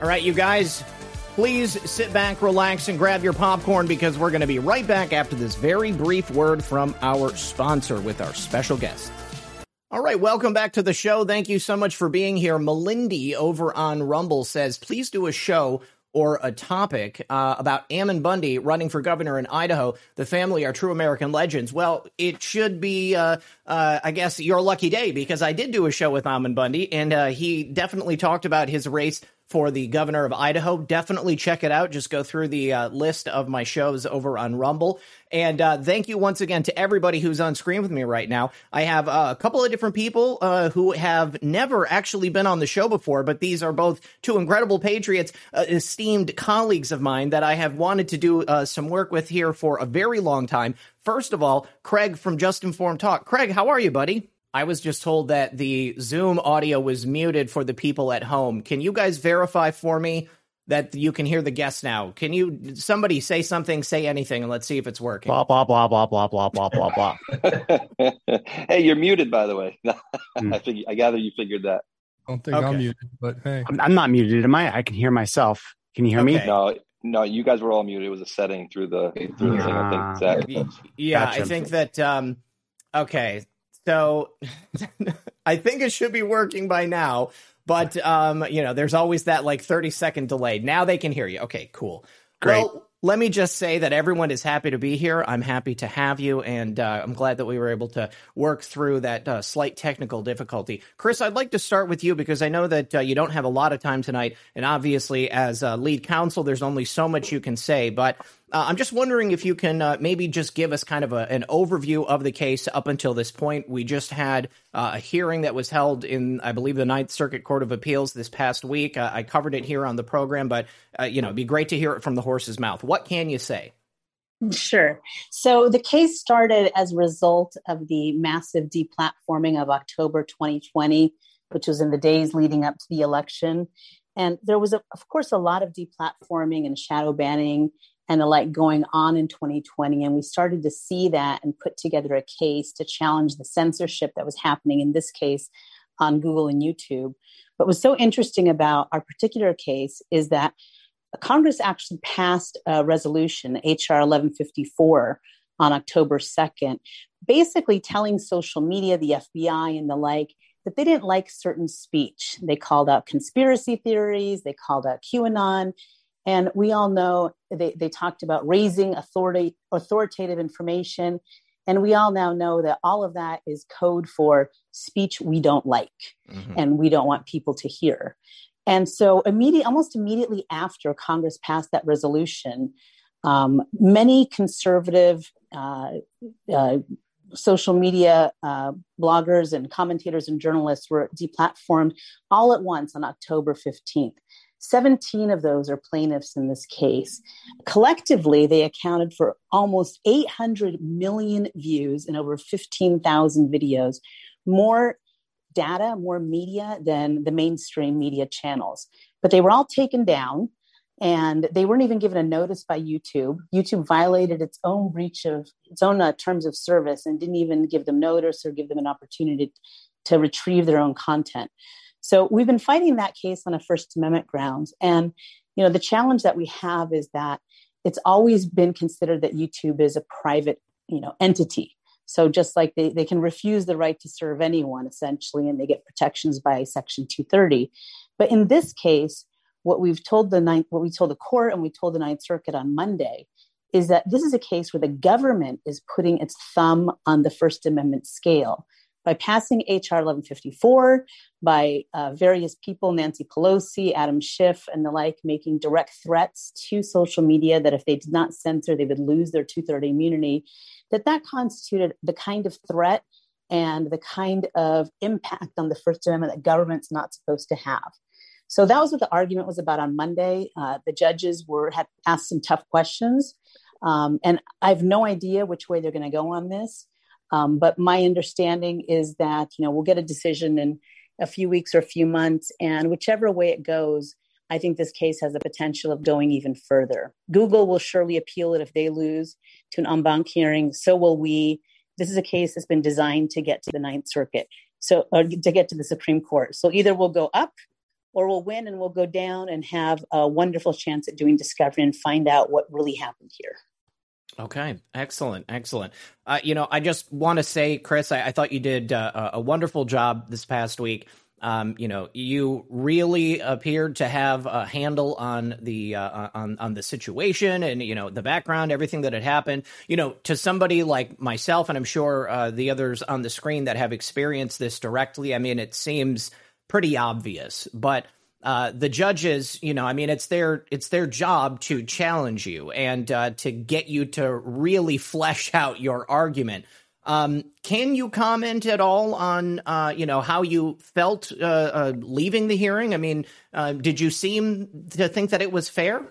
All right, you guys, please sit back, relax, and grab your popcorn because we're going to be right back after this very brief word from our sponsor with our special guest. All right, welcome back to the show. Thank you so much for being here. Melindy over on Rumble says, please do a show or a topic uh, about Ammon Bundy running for governor in Idaho. The family are true American legends. Well, it should be, uh, uh, I guess, your lucky day because I did do a show with Ammon Bundy, and uh, he definitely talked about his race for the governor of Idaho. Definitely check it out. Just go through the uh, list of my shows over on Rumble. And uh, thank you once again to everybody who's on screen with me right now. I have uh, a couple of different people uh, who have never actually been on the show before, but these are both two incredible patriots, uh, esteemed colleagues of mine that I have wanted to do uh, some work with here for a very long time. First of all, Craig from Just Informed Talk. Craig, how are you, buddy? I was just told that the Zoom audio was muted for the people at home. Can you guys verify for me that you can hear the guests now? Can you somebody say something, say anything, and let's see if it's working? Blah blah blah blah blah blah blah blah blah. hey, you're muted, by the way. I figure, I gather you figured that. I don't think okay. I'm muted, but hey, I'm, I'm, not muted. Am I? I can hear myself. Can you hear okay. me? No, no, you guys were all muted. It was a setting through the through the thing. I think. Exactly. Yeah, gotcha. I think that. um Okay, so I think it should be working by now, but um, you know, there's always that like 30 second delay. Now they can hear you. Okay, cool. Great. Well, let me just say that everyone is happy to be here. I'm happy to have you, and uh, I'm glad that we were able to work through that uh, slight technical difficulty. Cris, I'd like to start with you because I know that uh, you don't have a lot of time tonight, and obviously, as lead counsel, there's only so much you can say. But uh, I'm just wondering if you can uh, maybe just give us kind of a, an overview of the case up until this point. We just had uh, a hearing that was held in, I believe, the Ninth Circuit Court of Appeals this past week. Uh, I covered it here on the program, but uh, you know, it'd be great to hear it from the horse's mouth. What can you say? Sure. So the case started as a result of the massive deplatforming of October 2020, which was in the days leading up to the election. And there was, a, of course, a lot of deplatforming and shadow banning and the like going on in 2020. And we started to see that and put together a case to challenge the censorship that was happening in this case on Google and YouTube. But what's so interesting about our particular case is that Congress actually passed a resolution, HR 1154, on October 2nd, basically telling social media, the FBI, and the like, that they didn't like certain speech. They called out conspiracy theories, they called out QAnon, and we all know they, they talked about raising authority, authoritative information. And we all now know that all of that is code for speech we don't like mm-hmm. and we don't want people to hear. And so, immediate, almost immediately after Congress passed that resolution, um, many conservative uh, uh, social media uh, bloggers and commentators and journalists were deplatformed all at once on October 15th. 17 of those are plaintiffs in this case. Collectively, they accounted for almost 800 million views and over 15,000 videos, more data, more media than the mainstream media channels. But they were all taken down and they weren't even given a notice by YouTube. YouTube violated its own breach of its own uh, terms of service and didn't even give them notice or give them an opportunity to retrieve their own content. So we've been fighting that case on a First Amendment grounds. And, you know, the challenge that we have is that it's always been considered that YouTube is a private, you know, entity. So just like they, they can refuse the right to serve anyone essentially, and they get protections by Section 230. But in this case, what we've told the ninth, what we told the court and we told the Ninth Circuit on Monday is that this is a case where the government is putting its thumb on the First Amendment scale by passing HR 1154, by uh, various people, Nancy Pelosi, Adam Schiff, and the like, making direct threats to social media that if they did not censor, they would lose their 230 immunity, that that constituted the kind of threat and the kind of impact on the First Amendment that government's not supposed to have. So that was what the argument was about on Monday. Uh, the judges were had asked some tough questions, um, and I have no idea which way they're going to go on this. Um, but my understanding is that you know we'll get a decision in a few weeks or a few months, and whichever way it goes, I think this case has the potential of going even further. Google will surely appeal it if they lose to an en banc hearing. So will we. This is a case that's been designed to get to the Ninth Circuit, so to get to the Supreme Court. So either we'll go up or we'll win and we'll go down and have a wonderful chance at doing discovery and find out what really happened here. Okay, excellent, excellent. Uh, you know, I just want to say, Cris, I, I, thought you did uh, a wonderful job this past week. Um, you know, you really appeared to have a handle on the uh, on on the situation and you know the background, everything that had happened. You know, to somebody like myself, and I'm sure uh, the others on the screen that have experienced this directly. I mean, it seems pretty obvious, but uh, the judges, you know, I mean, it's their it's their job to challenge you and uh, to get you to really flesh out your argument. Um, can you comment at all on, uh, you know, how you felt uh, uh, leaving the hearing? I mean, uh, did you seem to think that it was fair?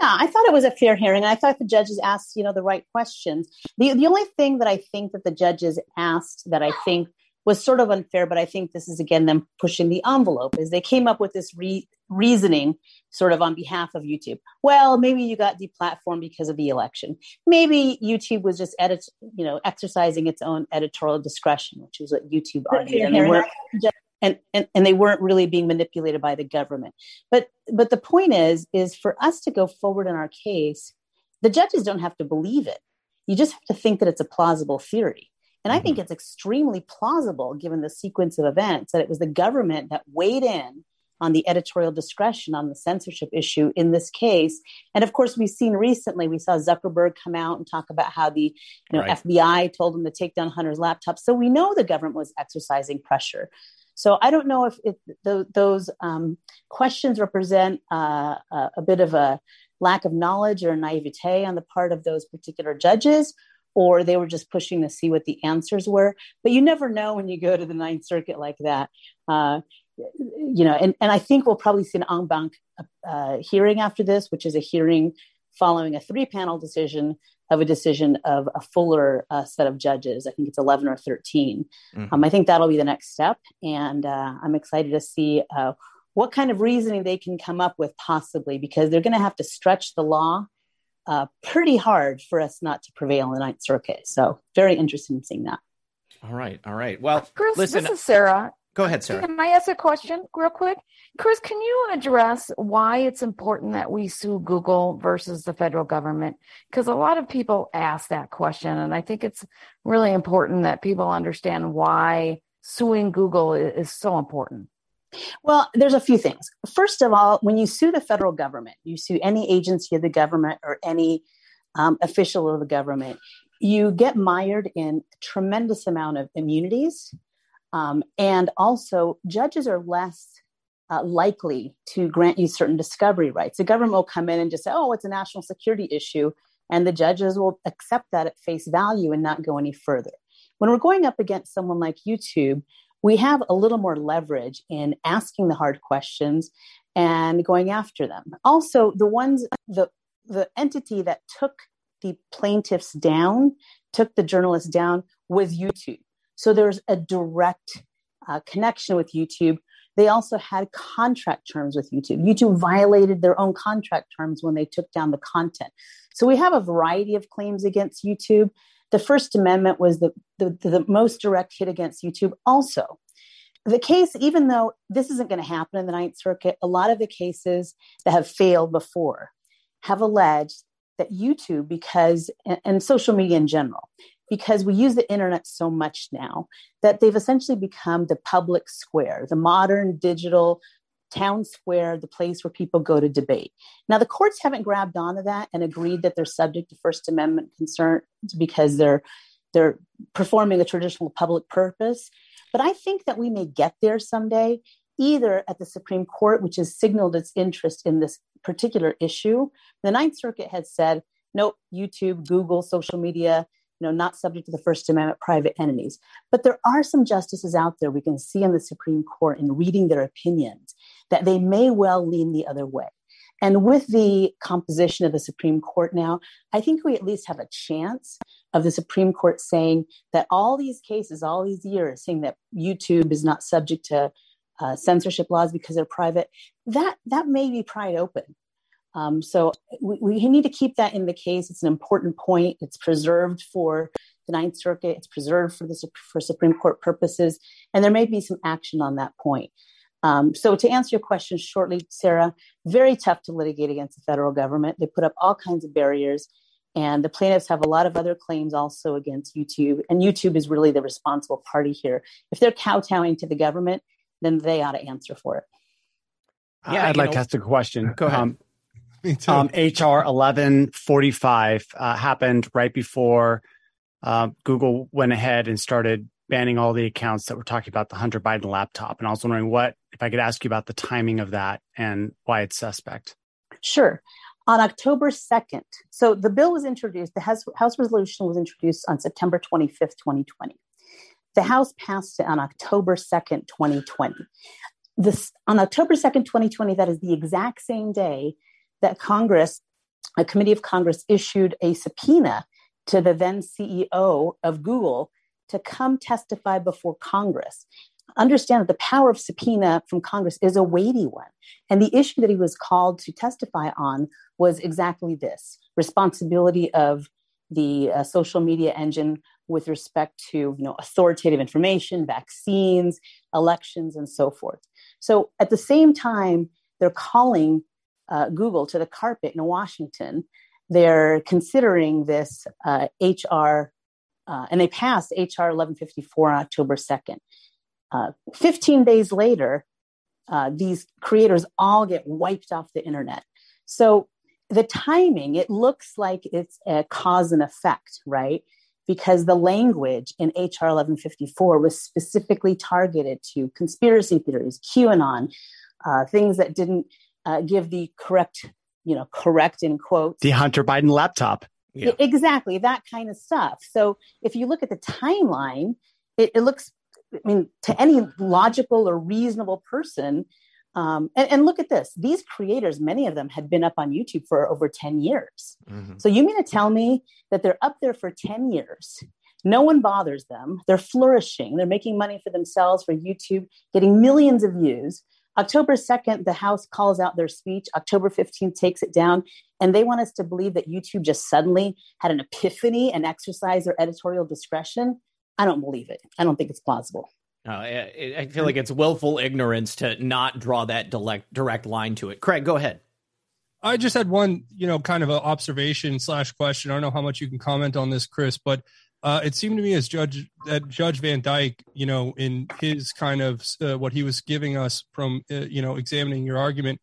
Yeah, I thought it was a fair hearing. I thought the judges asked, you know, the right questions. The the only thing that I think that the judges asked that I think was sort of unfair, but I think this is again them pushing the envelope is they came up with this re- reasoning sort of on behalf of YouTube. Well, maybe you got deplatformed because of the election. Maybe YouTube was just edit, you know, exercising its own editorial discretion, which is what YouTube argued, and they weren't and, and and they weren't really being manipulated by the government. But but the point is is for us to go forward in our case, the judges don't have to believe it. You just have to think that it's a plausible theory. And I think mm-hmm. it's extremely plausible, given the sequence of events, that it was the government that weighed in on the editorial discretion on the censorship issue in this case. And of course, we've seen recently, we saw Zuckerberg come out and talk about how the you know, right. FBI told him to take down Hunter's laptop. So we know the government was exercising pressure. So I don't know if it, th- those um, questions represent uh, a bit of a lack of knowledge or naivete on the part of those particular judges, or they were just pushing to see what the answers were. But you never know when you go to the Ninth Circuit like that. Uh, you know, and, and I think we'll probably see an en banc uh, hearing after this, which is a hearing following a three panel decision of a decision of a fuller uh, set of judges. I think it's 11 or 13. Mm-hmm. Um, I think that'll be the next step. And uh, I'm excited to see uh, what kind of reasoning they can come up with, possibly, because they're going to have to stretch the law uh, pretty hard for us not to prevail in the Ninth Circuit. So very interested in seeing that. All right, all right. Well, Cris, listen, this is Sarah. Go ahead, Sarah. Can I ask a question real quick? Cris, can you address why it's important that we sue Google versus the federal government? Because a lot of people ask that question, and I think it's really important that people understand why suing Google is so important. Well, there's a few things. First of all, when you sue the federal government, you sue any agency of the government or any um, official of the government, you get mired in a tremendous amount of immunities. Um, and also, judges are less uh, likely to grant you certain discovery rights. The government will come in and just say, oh, it's a national security issue. And the judges will accept that at face value and not go any further. When we're going up against someone like YouTube, we have a little more leverage in asking the hard questions and going after them. Also, the ones, the, the entity that took the plaintiffs down, took the journalists down, was YouTube. So there's a direct uh, connection with YouTube. They also had contract terms with YouTube. YouTube violated their own contract terms when they took down the content. So we have a variety of claims against YouTube the First Amendment was the, the, the most direct hit against YouTube. Also, the case, even though this isn't going to happen in the Ninth Circuit, a lot of the cases that have failed before have alleged that YouTube, because, and, and social media in general, because we use the internet so much now, that they've essentially become the public square, the modern digital town square, the place where people go to debate. Now, the courts haven't grabbed onto that and agreed that they're subject to First Amendment concerns because they're they're performing a traditional public purpose. But I think that we may get there someday, either at the Supreme Court, which has signaled its interest in this particular issue. The Ninth Circuit has said, nope, YouTube, Google, social media, you know, not subject to the First Amendment, private entities. But there are some justices out there we can see in the Supreme Court in reading their opinions that they may well lean the other way. And with the composition of the Supreme Court now, I think we at least have a chance of the Supreme Court saying that all these cases, all these years, saying that YouTube is not subject to uh, censorship laws because they're private, that that may be pried open. Um, so we, we, need to keep that in the case. It's an important point. It's preserved for the Ninth Circuit. It's preserved for the for Supreme Court purposes, and there may be some action on that point. Um, so to answer your question shortly, Sarah, very tough to litigate against the federal government. They put up all kinds of barriers, and the plaintiffs have a lot of other claims also against YouTube. And YouTube is really the responsible party here. If they're kowtowing to the government, then they ought to answer for it. Yeah, I'd like know, to ask a question. Go ahead. Um, Um, HR 1145 uh, happened right before uh, Google went ahead and started banning all the accounts that were talking about the Hunter Biden laptop. And I was wondering what, if I could ask you about the timing of that and why it's suspect. Sure. On October 2nd, so the bill was introduced, the House, House resolution was introduced on September 25th, 2020. The House passed it on October 2nd, 2020. This, on October 2nd, 2020, that is the exact same day that Congress, a committee of Congress, issued a subpoena to the then CEO of Google to come testify before Congress. Understand that the power of subpoena from Congress is a weighty one. And the issue that he was called to testify on was exactly this responsibility of the uh, social media engine with respect to you know authoritative information vaccines elections and so forth so at the same time they're calling uh, google to the carpet in washington they're considering this uh, hr uh, and they passed HR 1154 on October 2nd. Uh, 15 days later, uh, these creators all get wiped off the internet. So the timing, it looks like it's a cause and effect, right? Because the language in HR 1154 was specifically targeted to conspiracy theories, QAnon, uh, things that didn't uh, give the correct, you know, correct in quotes. The Hunter Biden laptop. Yeah. Exactly, that kind of stuff. So if you look at the timeline, it, it looks, I mean, to any logical or reasonable person, um, and, and, look at this these creators, many of them had been up on YouTube for over 10 years. Mm-hmm. So you mean to tell me that they're up there for 10 years? No one bothers them. They're flourishing. They're making money for themselves, for YouTube, getting millions of views. October 2nd, the House calls out their speech. October 15th takes it down. And they want us to believe that YouTube just suddenly had an epiphany and exercised their editorial discretion. I don't believe it. I don't think it's plausible. Uh, I, I feel like it's willful ignorance to not draw that direct, direct line to it. Craig, go ahead. I just had one, you know, kind of an observation slash question. I don't know how much you can comment on this, Cris, but uh, it seemed to me as Judge that Judge Van Dyke, you know, in his kind of uh, what he was giving us from, uh, you know, examining your argument,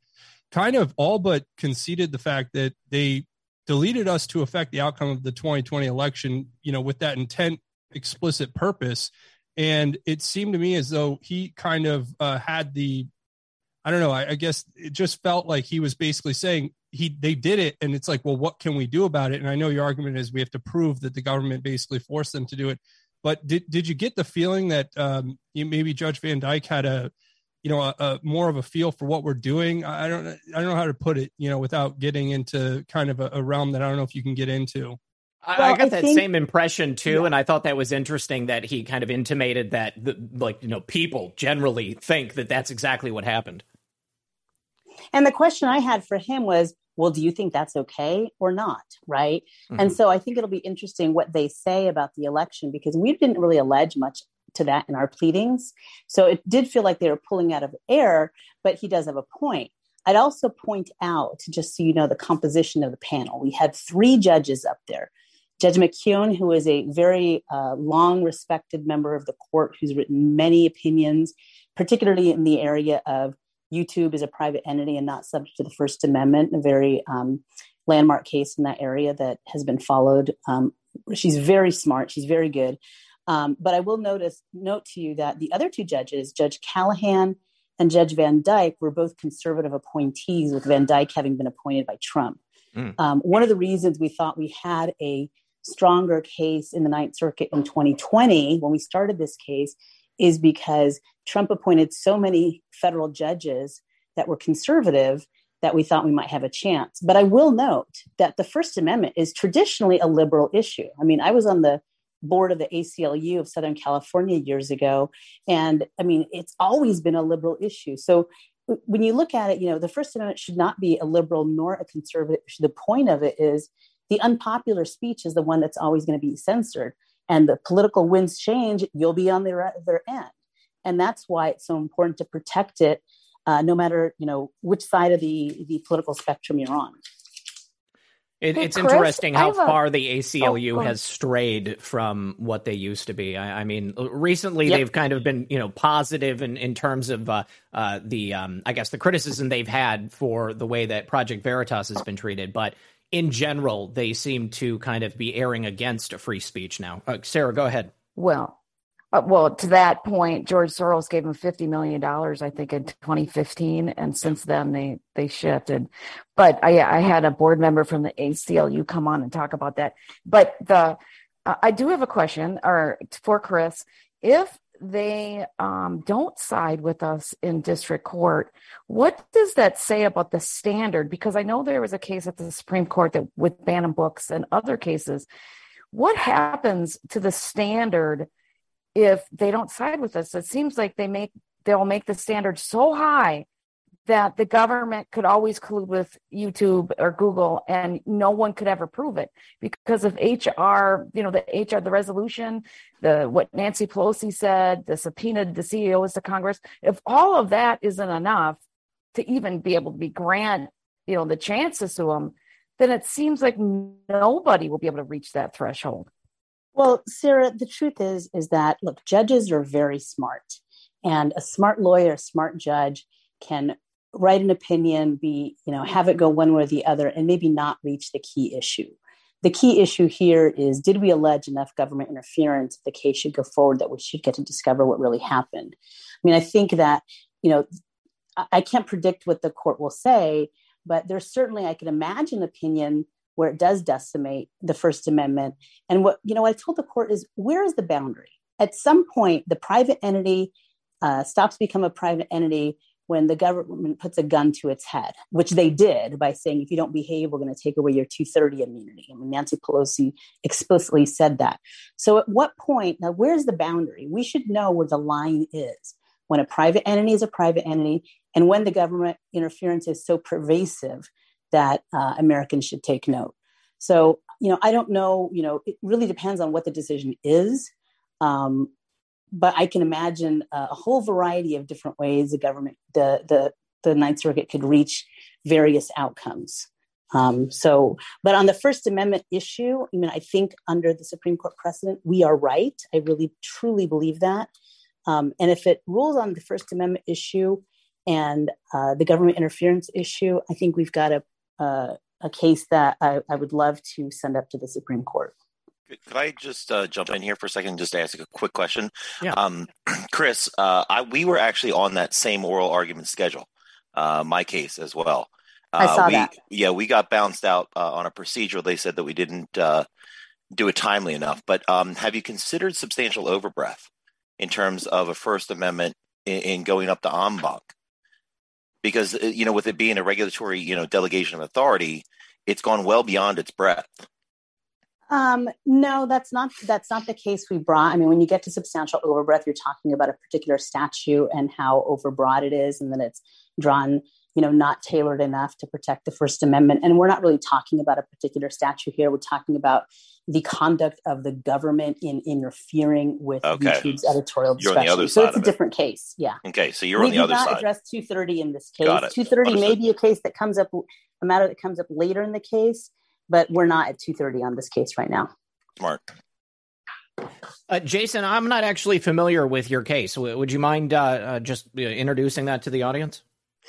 kind of all but conceded the fact that they deleted us to affect the outcome of the 2020 election, you know, with that intent, explicit purpose. And it seemed to me as though he kind of uh, had the, I don't know, I, I guess it just felt like he was basically saying, he they did it. And it's like well what can we do about it? And i know your argument is we have to prove that the government basically forced them to do it. But did did you get the feeling that um, maybe judge van dyke had a you know a, a, more of a feel for what we're doing? I don't i don't know how to put it you know without getting into kind of a, a realm that i don't know if you can get into. I, well, I got I that think, same impression too, yeah. and I thought that was interesting that he kind of intimated that, the, like you know, people generally think that that's exactly what happened. And the question I had for him was, well, do you think that's okay or not? Right. Mm-hmm. And so I think it'll be interesting what they say about the election because we didn't really allege much to that in our pleadings. So it did feel like they were pulling out of air, but he does have a point. I'd also point out, just so you know, the composition of the panel. We had three judges up there. Judge McKeown, who is a very uh, long respected member of the court who's written many opinions, particularly in the area of YouTube is a private entity and not subject to the First Amendment, a very um, landmark case in that area that has been followed. Um, she's very smart, she's very good. Um, but I will notice note to you that the other two judges, Judge Callahan and Judge Van Dyke, were both conservative appointees, with Van Dyke having been appointed by Trump. Mm. one of the reasons we thought we had a stronger case in the Ninth Circuit in 2020 when we started this case is because Trump appointed so many federal judges that were conservative that we thought we might have a chance. But I will note that the First Amendment is traditionally a liberal issue. I mean, I was on the board of the ACLU of Southern California years ago, and I mean, it's always been a liberal issue. So when you look at it, you know, the First Amendment should not be a liberal nor a conservative. The point of it is the unpopular speech is the one that's always going to be censored and the political winds change, you'll be on the other end. and that's why it's so important to protect it, uh, no matter you know which side of the the political spectrum you're on. It, it's Cris, interesting how far the ACLU oh, has strayed from what they used to be. I, I mean, recently yep. they've kind of been, you know, positive in, in terms of uh, uh, the, um, I guess, the criticism they've had for the way that Project Veritas has been treated. But in general, they seem to kind of be erring against free speech now. Uh, Sarah, go ahead. Well, uh, well, to that point, George Soros gave him fifty million dollars, I think, in 2015, and since then they they shifted. But I, I had a board member from the ACLU come on and talk about that. But the uh, I do have a question, or for Cris, if they um, don't side with us in district court, what does that say about the standard? Because I know there was a case at the Supreme Court that with Bantam Books and other cases. What happens to the standard? if they don't side with us. It seems like they make they'll make the standard so high that the government could always collude with YouTube or Google and no one could ever prove it because of HR, you know, the HR, the resolution, the what Nancy Pelosi said, the subpoenaed the CEOs to Congress. If all of that isn't enough to even be able to be grant, you know, the chances to them, then it seems like nobody will be able to reach that threshold. Well, Sarah, the truth is is that look, judges are very smart, and a smart lawyer, a smart judge can write an opinion, be you know have it go one way or the other, and maybe not reach the key issue. The key issue here is did we allege enough government interference if the case should go forward that we should get to discover what really happened? I mean, I think that, you know, I can't predict what the court will say, but there's certainly, I can imagine opinion where it does decimate the First Amendment. And what, you know, I told the court is where is the boundary? At some point, the private entity uh, stops become a private entity when the government puts a gun to its head, which they did by saying, if you don't behave, we're going to take away your 230 immunity. I mean, Nancy Pelosi explicitly said that. So at what point, now where's the boundary? We should know where the line is when a private entity is a private entity and when the government interference is so pervasive that uh, Americans should take note. So, you know, I don't know, you know, it really depends on what the decision is. Um, but I can imagine a, whole variety of different ways the government, the, the, the Ninth Circuit could reach various outcomes. Um, so, but on the First Amendment issue, I mean, I think under the Supreme Court precedent, we are right. I really truly believe that. Um, and if it rules on the First Amendment issue and uh, the government interference issue, I think we've got a a case that I, I, would love to send up to the Supreme Court. Could I just uh, jump in here for a second, and just ask a quick question? Yeah. Um, Cris, uh, I, we were actually on that same oral argument schedule, uh, my case as well. I saw uh, we, that. Yeah, we got bounced out uh, on a procedural. They said that we didn't uh, do it timely enough. But um, have you considered substantial overbreadth in terms of a First Amendment in, in going up to en banc? because you know with it being a regulatory you know delegation of authority it's gone well beyond its breadth um, no that's not that's not the case we brought i mean when you get to substantial overbreadth you're talking about a particular statute and how overbroad it is and then it's drawn you know not tailored enough to protect the first amendment and we're not really talking about a particular statute here we're talking about the conduct of the government in interfering with okay. YouTube's editorial you're discretion. so it's a different case. Yeah. Okay, so you're we on the other side. We did not address 230 in this case. 230 may be a case that comes up, a matter that comes up later in the case, but we're not at 230 on this case right now. Mark. Uh, Jason, I'm not actually familiar with your case. Would you mind uh, uh, just uh, introducing that to the audience?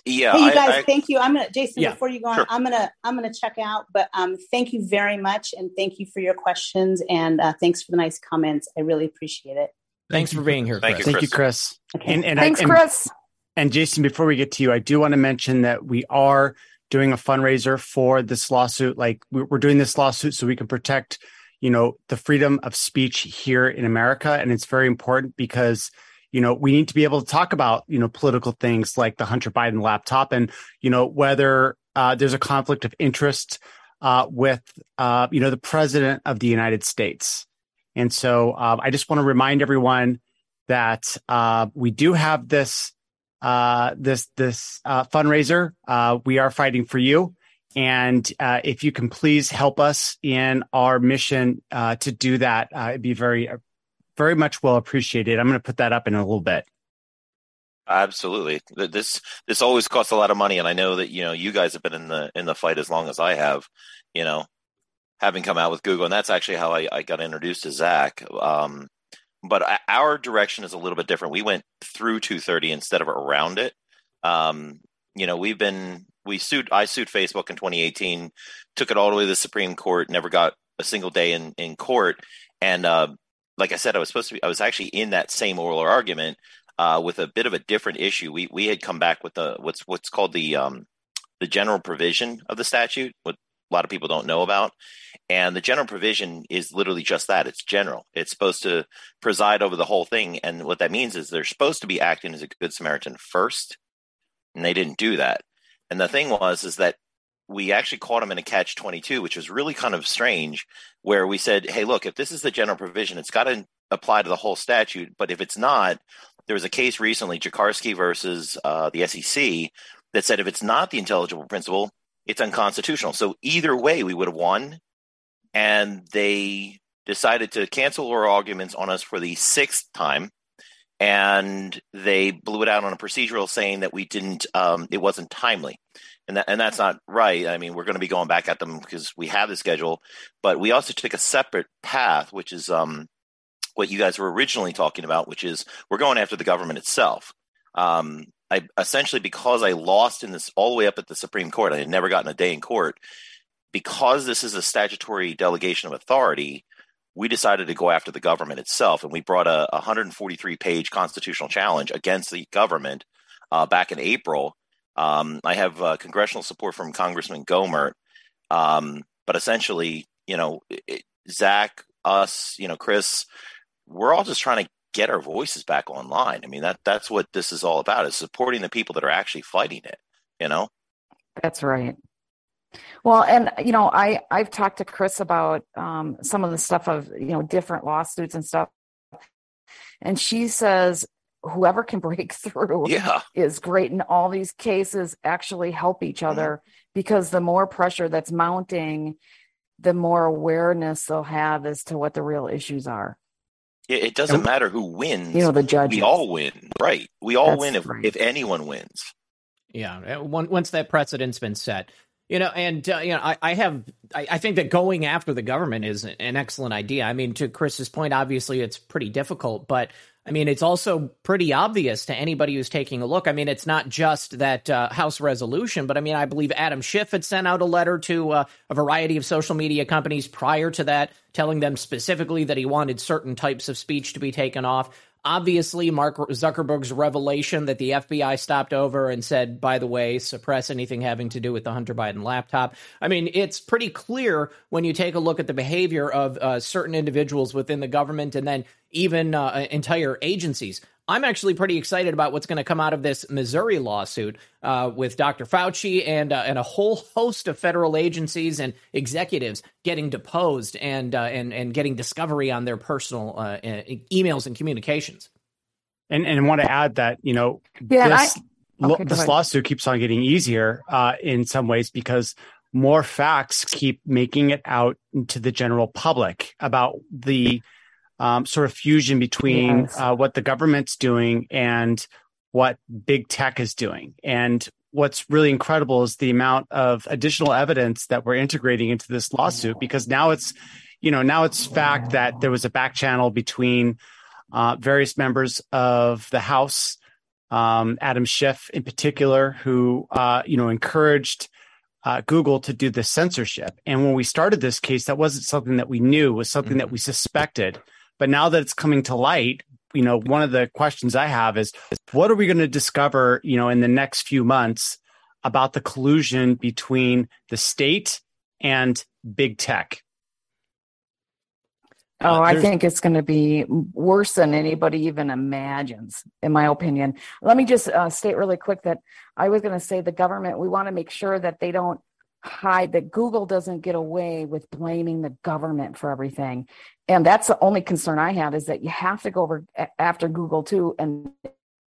Yeah. Hey, you guys, I, I, thank you. I'm gonna, Jason. Yeah, before you go on, sure. I'm gonna, I'm gonna check out. But um, thank you very much, and thank you for your questions, and uh, thanks for the nice comments. I really appreciate it. Thanks for being here. Thank Cris. you, Thank you, Cris. Okay. And, and thanks, I, and, Cris. And Jason, before we get to you, I do want to mention that we are doing a fundraiser for this lawsuit. Like we're doing this lawsuit so we can protect, you know, the freedom of speech here in America, and it's very important because you know, we need to be able to talk about, you know, political things like the Hunter Biden laptop and, you know, whether uh, there's a conflict of interest uh, with, uh, you know, the president of the United States. And so uh, I just want to remind everyone that uh, we do have this uh, this this uh, fundraiser. Uh, we are fighting for you. And uh, if you can please help us in our mission to do that, it'd be very very much well appreciated. I'm going to put that up in a little bit. Absolutely. This this always costs a lot of money, and I know that you know you guys have been in the in the fight as long as I have. You know, having come out with Google, and that's actually how I, I got introduced to Zach. Um, but our direction is a little bit different. We went through 230 instead of around it. Um, you know, we've been we sued. I sued Facebook in 2018, took it all the way to the Supreme Court, never got a single day in in court, and uh, like I said, I was supposed to be. I was actually in that same oral argument uh, with a bit of a different issue. We we had come back with the what's what's called the um, the general provision of the statute, what a lot of people don't know about. And the general provision is literally just that. It's general. It's supposed to preside over the whole thing. And what that means is they're supposed to be acting as a good Samaritan first, and they didn't do that. And the thing was is that we actually caught them in a catch 22 which was really kind of strange where we said hey look if this is the general provision it's got to apply to the whole statute but if it's not there was a case recently, Jarkesy versus uh, the SEC, that said if it's not the intelligible principle, it's unconstitutional. So either way, we would have won. And they decided to cancel our arguments on us for the sixth time. And they blew it out on a procedural saying that we didn't, um, it wasn't timely. And, that, and that's not right. I mean, we're going to be going back at them because we have the schedule, but we also took a separate path, which is um, what you guys were originally talking about, which is we're going after the government itself. Um, I essentially because I lost in this all the way up at the Supreme Court, I had never gotten a day in court. Because this is a statutory delegation of authority, we decided to go after the government itself, and we brought a 143 page constitutional challenge against the government uh, back in April. Um, I have uh, congressional support from Congressman Gohmert, um, but essentially, you know, it, Zach, us, you know, Cris, we're all just trying to get our voices back online. I mean that that's what this is all about is supporting the people that are actually fighting it, you know? That's right. Well, and you know, I I've talked to Cris about um, some of the stuff of you know different lawsuits and stuff, and she says whoever can break through yeah. is great. And all these cases actually help each mm-hmm. other mm-hmm. because the more pressure that's mounting, the more awareness they'll have as to what the real issues are. It, it doesn't matter who wins. You know, the judge. We all win, right? We all That's win if right. if anyone wins. Yeah, uh, once that precedent's been set, you know, and uh, you know, I, I have, I, I, think that going after the government is an excellent idea. I mean, to Cris's point, obviously it's pretty difficult, but I mean, it's also pretty obvious to anybody who's taking a look. I mean, it's not just that uh, House resolution, but I mean, I believe Adam Schiff had sent out a letter to uh, a variety of social media companies prior to that, telling them specifically that he wanted certain types of speech to be taken off. Obviously, Mark Zuckerberg's revelation that the FBI stopped over and said, by the way, suppress anything having to do with the Hunter Biden laptop. I mean, it's pretty clear when you take a look at the behavior of uh, certain individuals within the government and then even uh, entire agencies. I'm actually pretty excited about what's going to come out of this Missouri lawsuit uh, with Dr. Fauci and uh, and a whole host of federal agencies and executives getting deposed and uh, and and getting discovery on their personal uh, emails and communications. And and I want to add that you know yeah, this I, okay, this lawsuit keeps on getting easier uh, in some ways because more facts keep making it out to the general public about the um, sort of fusion between yes. uh, what the government's doing and what big tech is doing. And what's really incredible is the amount of additional evidence that we're integrating into this lawsuit because now it's, you know, now it's fact that there was a back channel between uh, various members of the House, um, Adam Schiff in particular, who, uh, you know, encouraged uh, Google to do the censorship. And when we started this case, that wasn't something that we knew, was something mm-hmm. that we suspected. But now that it's coming to light, you know, one of the questions I have is what are we going to discover, you know, in the next few months about the collusion between the state and big tech? Oh, uh, I think it's going to be worse than anybody even imagines, in my opinion. Let me just uh, state really quick that I was going to say the government, we want to make sure that they don't hide that Google doesn't get away with blaming the government for everything. And that's the only concern I have is that you have to go over after Google too and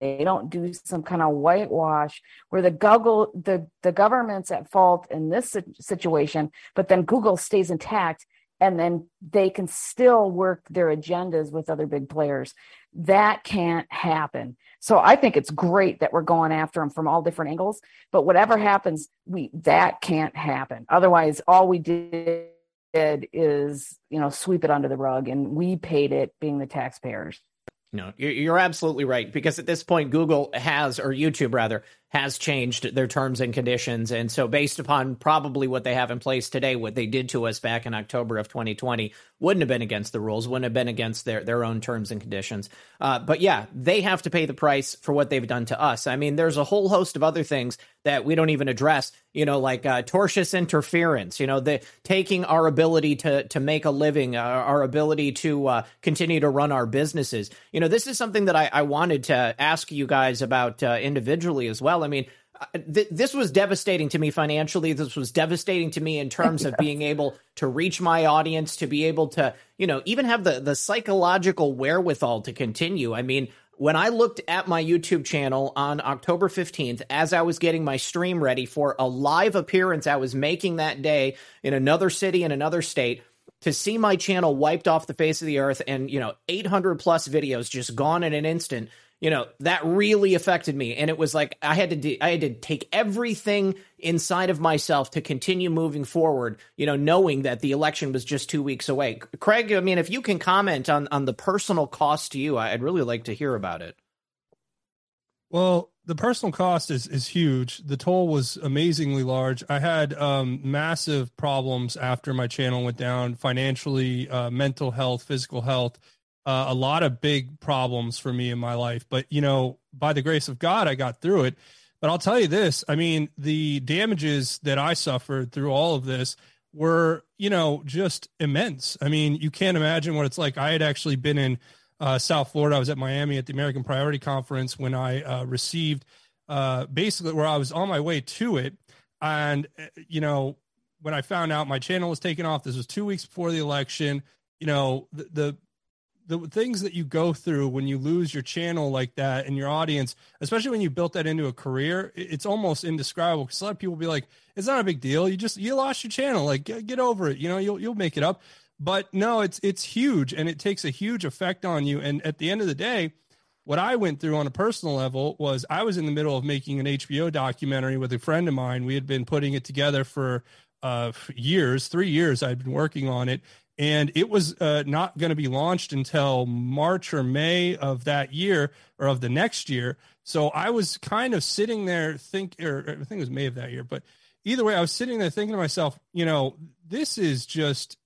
they don't do some kind of whitewash where the Google the the government's at fault in this situation, but then Google stays intact and then they can still work their agendas with other big players. That can't happen. So I think it's great that we're going after them from all different angles. But whatever happens, we that can't happen. Otherwise, all we did is you know sweep it under the rug, and we paid it, being the taxpayers. No, you're absolutely right because at this point, Google has, or YouTube rather, has changed their terms and conditions. And so, based upon probably what they have in place today, what they did to us back in October of 2020 wouldn't have been against the rules, wouldn't have been against their, their own terms and conditions. Uh, but yeah, they have to pay the price for what they've done to us. I mean, there's a whole host of other things that we don't even address, you know, like uh, tortious interference, you know, the taking our ability to, to make a living, uh, our ability to uh, continue to run our businesses. You know, this is something that I, I wanted to ask you guys about uh, individually as well well. I mean, uh, th- this was devastating to me financially. This was devastating to me in terms of being able to reach my audience, to be able to, you know, even have the the psychological wherewithal to continue. I mean, when I looked at my YouTube channel on October 15th, as I was getting my stream ready for a live appearance I was making that day in another city in another state, to see my channel wiped off the face of the earth and, you know, 800 plus videos just gone in an instant you know that really affected me. And it was like i had to do, i had to take everything inside of myself to continue moving forward you know knowing that the election was just 2 weeks away. Craig i mean if you can comment on on the personal cost to you i'd really like to hear about it. Well the personal cost is is huge. The toll was amazingly large. I had um, massive problems after my channel went down financially uh, mental health physical health uh, a lot of big problems for me in my life. But, you know, by the grace of God, I got through it. But I'll tell you this I mean, the damages that I suffered through all of this were, you know, just immense. I mean, you can't imagine what it's like. I had actually been in uh, South Florida. I was at Miami at the American Priority Conference when I uh, received uh, basically where I was on my way to it. And, uh, you know, when I found out my channel was taken off, this was two weeks before the election. You know, the, the the things that you go through when you lose your channel like that and your audience, especially when you built that into a career, it's almost indescribable. Because a lot of people be like, "It's not a big deal. You just you lost your channel. Like get, get over it. You know, you'll you'll make it up." But no, it's it's huge and it takes a huge effect on you. And at the end of the day, what I went through on a personal level was I was in the middle of making an HBO documentary with a friend of mine. We had been putting it together for uh, years, three years. I'd been working on it, and it was uh, not going to be launched until March or May of that year or of the next year. So I was kind of sitting there think, or I think it was May of that year, but either way, I was sitting there thinking to myself, you know, this is just,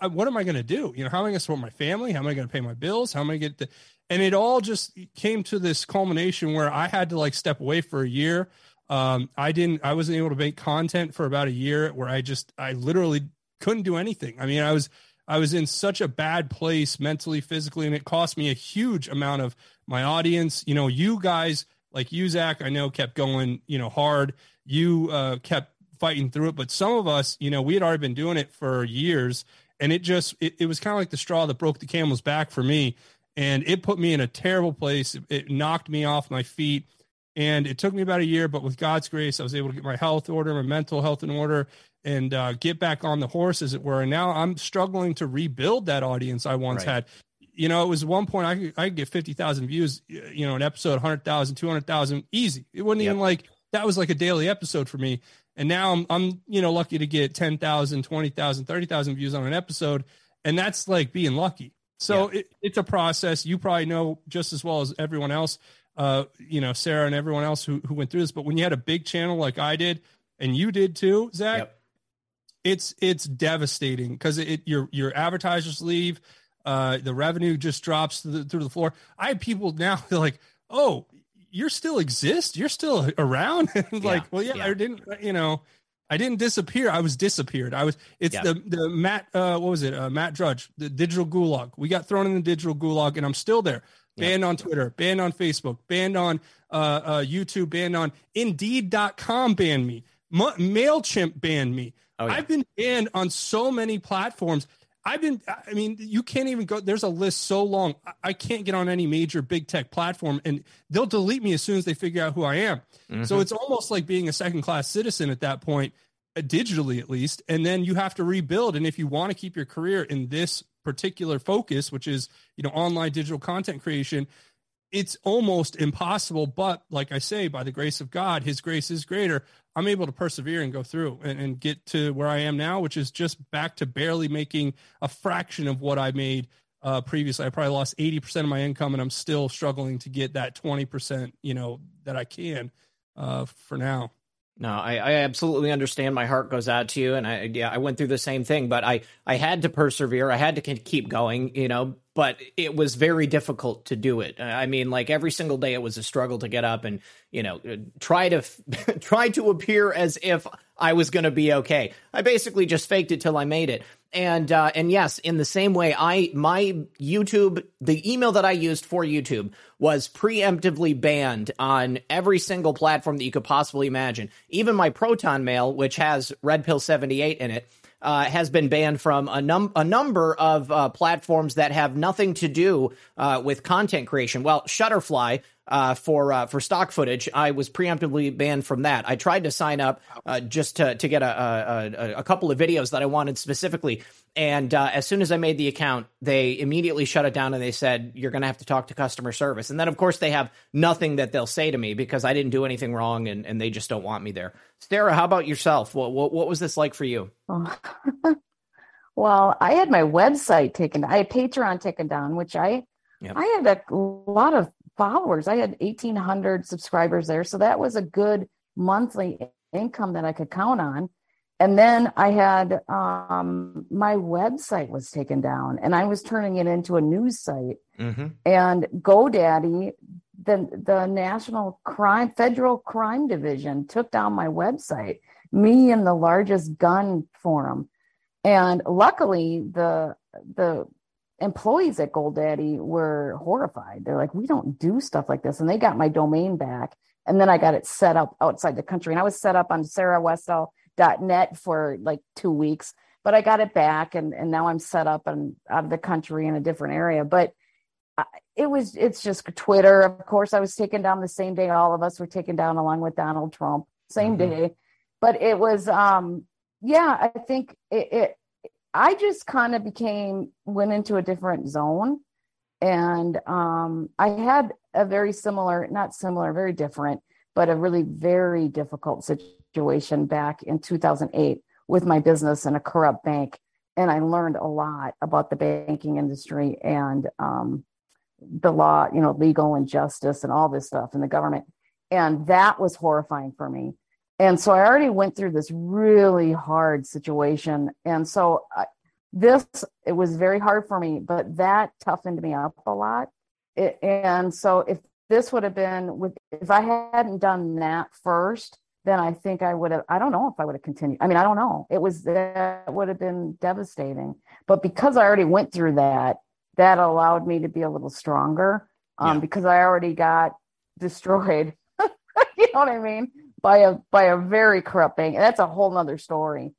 uh, what am I going to do? You know, how am I going to support my family? How am I going to pay my bills? How am I going to get the, and it all just came to this culmination where I had to like step away for a year. Um, I didn't, I wasn't able to make content for about a year where I just, I literally couldn't do anything. I mean, I was, I was in such a bad place mentally, physically, and it cost me a huge amount of my audience. You know, you guys like you, Zach, I know kept going, you know, hard. You uh, kept fighting through it, but some of us, you know, we had already been doing it for years, and it just it, it was kind of like the straw that broke the camel's back for me, and it put me in a terrible place. It, it knocked me off my feet. And it took me about a year, but with God's grace, I was able to get my health order, my mental health in order, and uh, get back on the horse, as it were. And now I'm struggling to rebuild that audience I once right. had. You know, it was one point I could, I could get 50,000 views, you know, an episode, 100,000, 200,000, easy. It wasn't yep. even like that was like a daily episode for me. And now I'm, I'm you know, lucky to get 10,000, 20,000, 30,000 views on an episode. And that's like being lucky. So yeah. it, it's a process. You probably know just as well as everyone else, uh, you know, Sarah and everyone else who, who went through this. But when you had a big channel like I did, and you did too, Zach, yep it's it's devastating because it your your advertisers leave, uh, the revenue just drops through the, through the floor. I have people now like, oh, you're still exist, you're still around. like, yeah, well, yeah, yeah, I didn't, you know, I didn't disappear. I was disappeared. I was. It's yeah. the the Matt. Uh, what was it? Uh, Matt Drudge, the digital gulag. We got thrown in the digital gulag, and I'm still there. Banned on Twitter, banned on Facebook, banned on uh, uh, YouTube, banned on Indeed.com, banned me. Ma- Mailchimp banned me. Oh, yeah. I've been banned on so many platforms. I've been, I mean, you can't even go, there's a list so long. I can't get on any major big tech platform and they'll delete me as soon as they figure out who I am. Mm-hmm. So it's almost like being a second class citizen at that point. uh, digitally at least, and then you have to rebuild. And if you want to keep your career in this particular focus, which is you know online digital content creation, it's almost impossible. But like I say, by the grace of God, His grace is greater. I'm able to persevere and go through and, and get to where I am now, which is just back to barely making a fraction of what I made uh, previously. I probably lost 80% of my income and I'm still struggling to get that 20%, you know, that I can uh, for now. No, I, I absolutely understand. My heart goes out to you, and I yeah, I went through the same thing, but I I had to persevere. I had to keep going, you know. But it was very difficult to do it. I mean, like every single day, it was a struggle to get up and you know uh, try to try to appear as if I was going to be okay. I basically just faked it till I made it and uh, and yes, in the same way, I my YouTube the email that I used for YouTube was preemptively banned on every single platform that you could possibly imagine. Even my Proton Mail, which has Red Pill seventy eight in it, uh, has been banned from a, num- a number of uh, platforms that have nothing to do uh, with content creation. Well, Shutterfly uh, for uh, for stock footage, I was preemptively banned from that. I tried to sign up uh, just to to get a, a, a couple of videos that I wanted specifically, and as soon as I made the account, they immediately shut it down and they said you're going to have to talk to customer service. And then of course they have nothing that they'll say to me because I didn't do anything wrong and, and they just don't want me there. Sarah, how about yourself? What, what, what was this like for you? Well, I had my website taken. I had Patreon taken down, which I yep. I had a lot of followers. I had eighteen hundred subscribers there, so that was a good monthly income that I could count on. And then I had um, my website was taken down, and I was turning it into a news site. Mm-hmm. And GoDaddy the the national crime federal crime division took down my website me and the largest gun forum and luckily the the employees at GoDaddy were horrified they're like we don't do stuff like this and they got my domain back and then i got it set up outside the country and i was set up on sarahwestall.net for like two weeks but i got it back and and now i'm set up and out of the country in a different area but it was it's just Twitter. Of course, I was taken down the same day all of us were taken down along with Donald Trump, same mm-hmm. day. But it was um yeah, I think it, it I just kind of became went into a different zone and um I had a very similar, not similar, very different, but a really very difficult situation back in 2008 with my business and a corrupt bank and I learned a lot about the banking industry and um the law, you know, legal and justice and all this stuff in the government. And that was horrifying for me. And so I already went through this really hard situation. And so I, this, it was very hard for me, but that toughened me up a lot. It, and so if this would have been with, if I hadn't done that first, then I think I would have, I don't know if I would have continued. I mean, I don't know. It was, that would have been devastating. But because I already went through that, that allowed me to be a little stronger um, yeah. because I already got destroyed. you know what I mean? By a by a very corrupt bank. That's a whole nother story.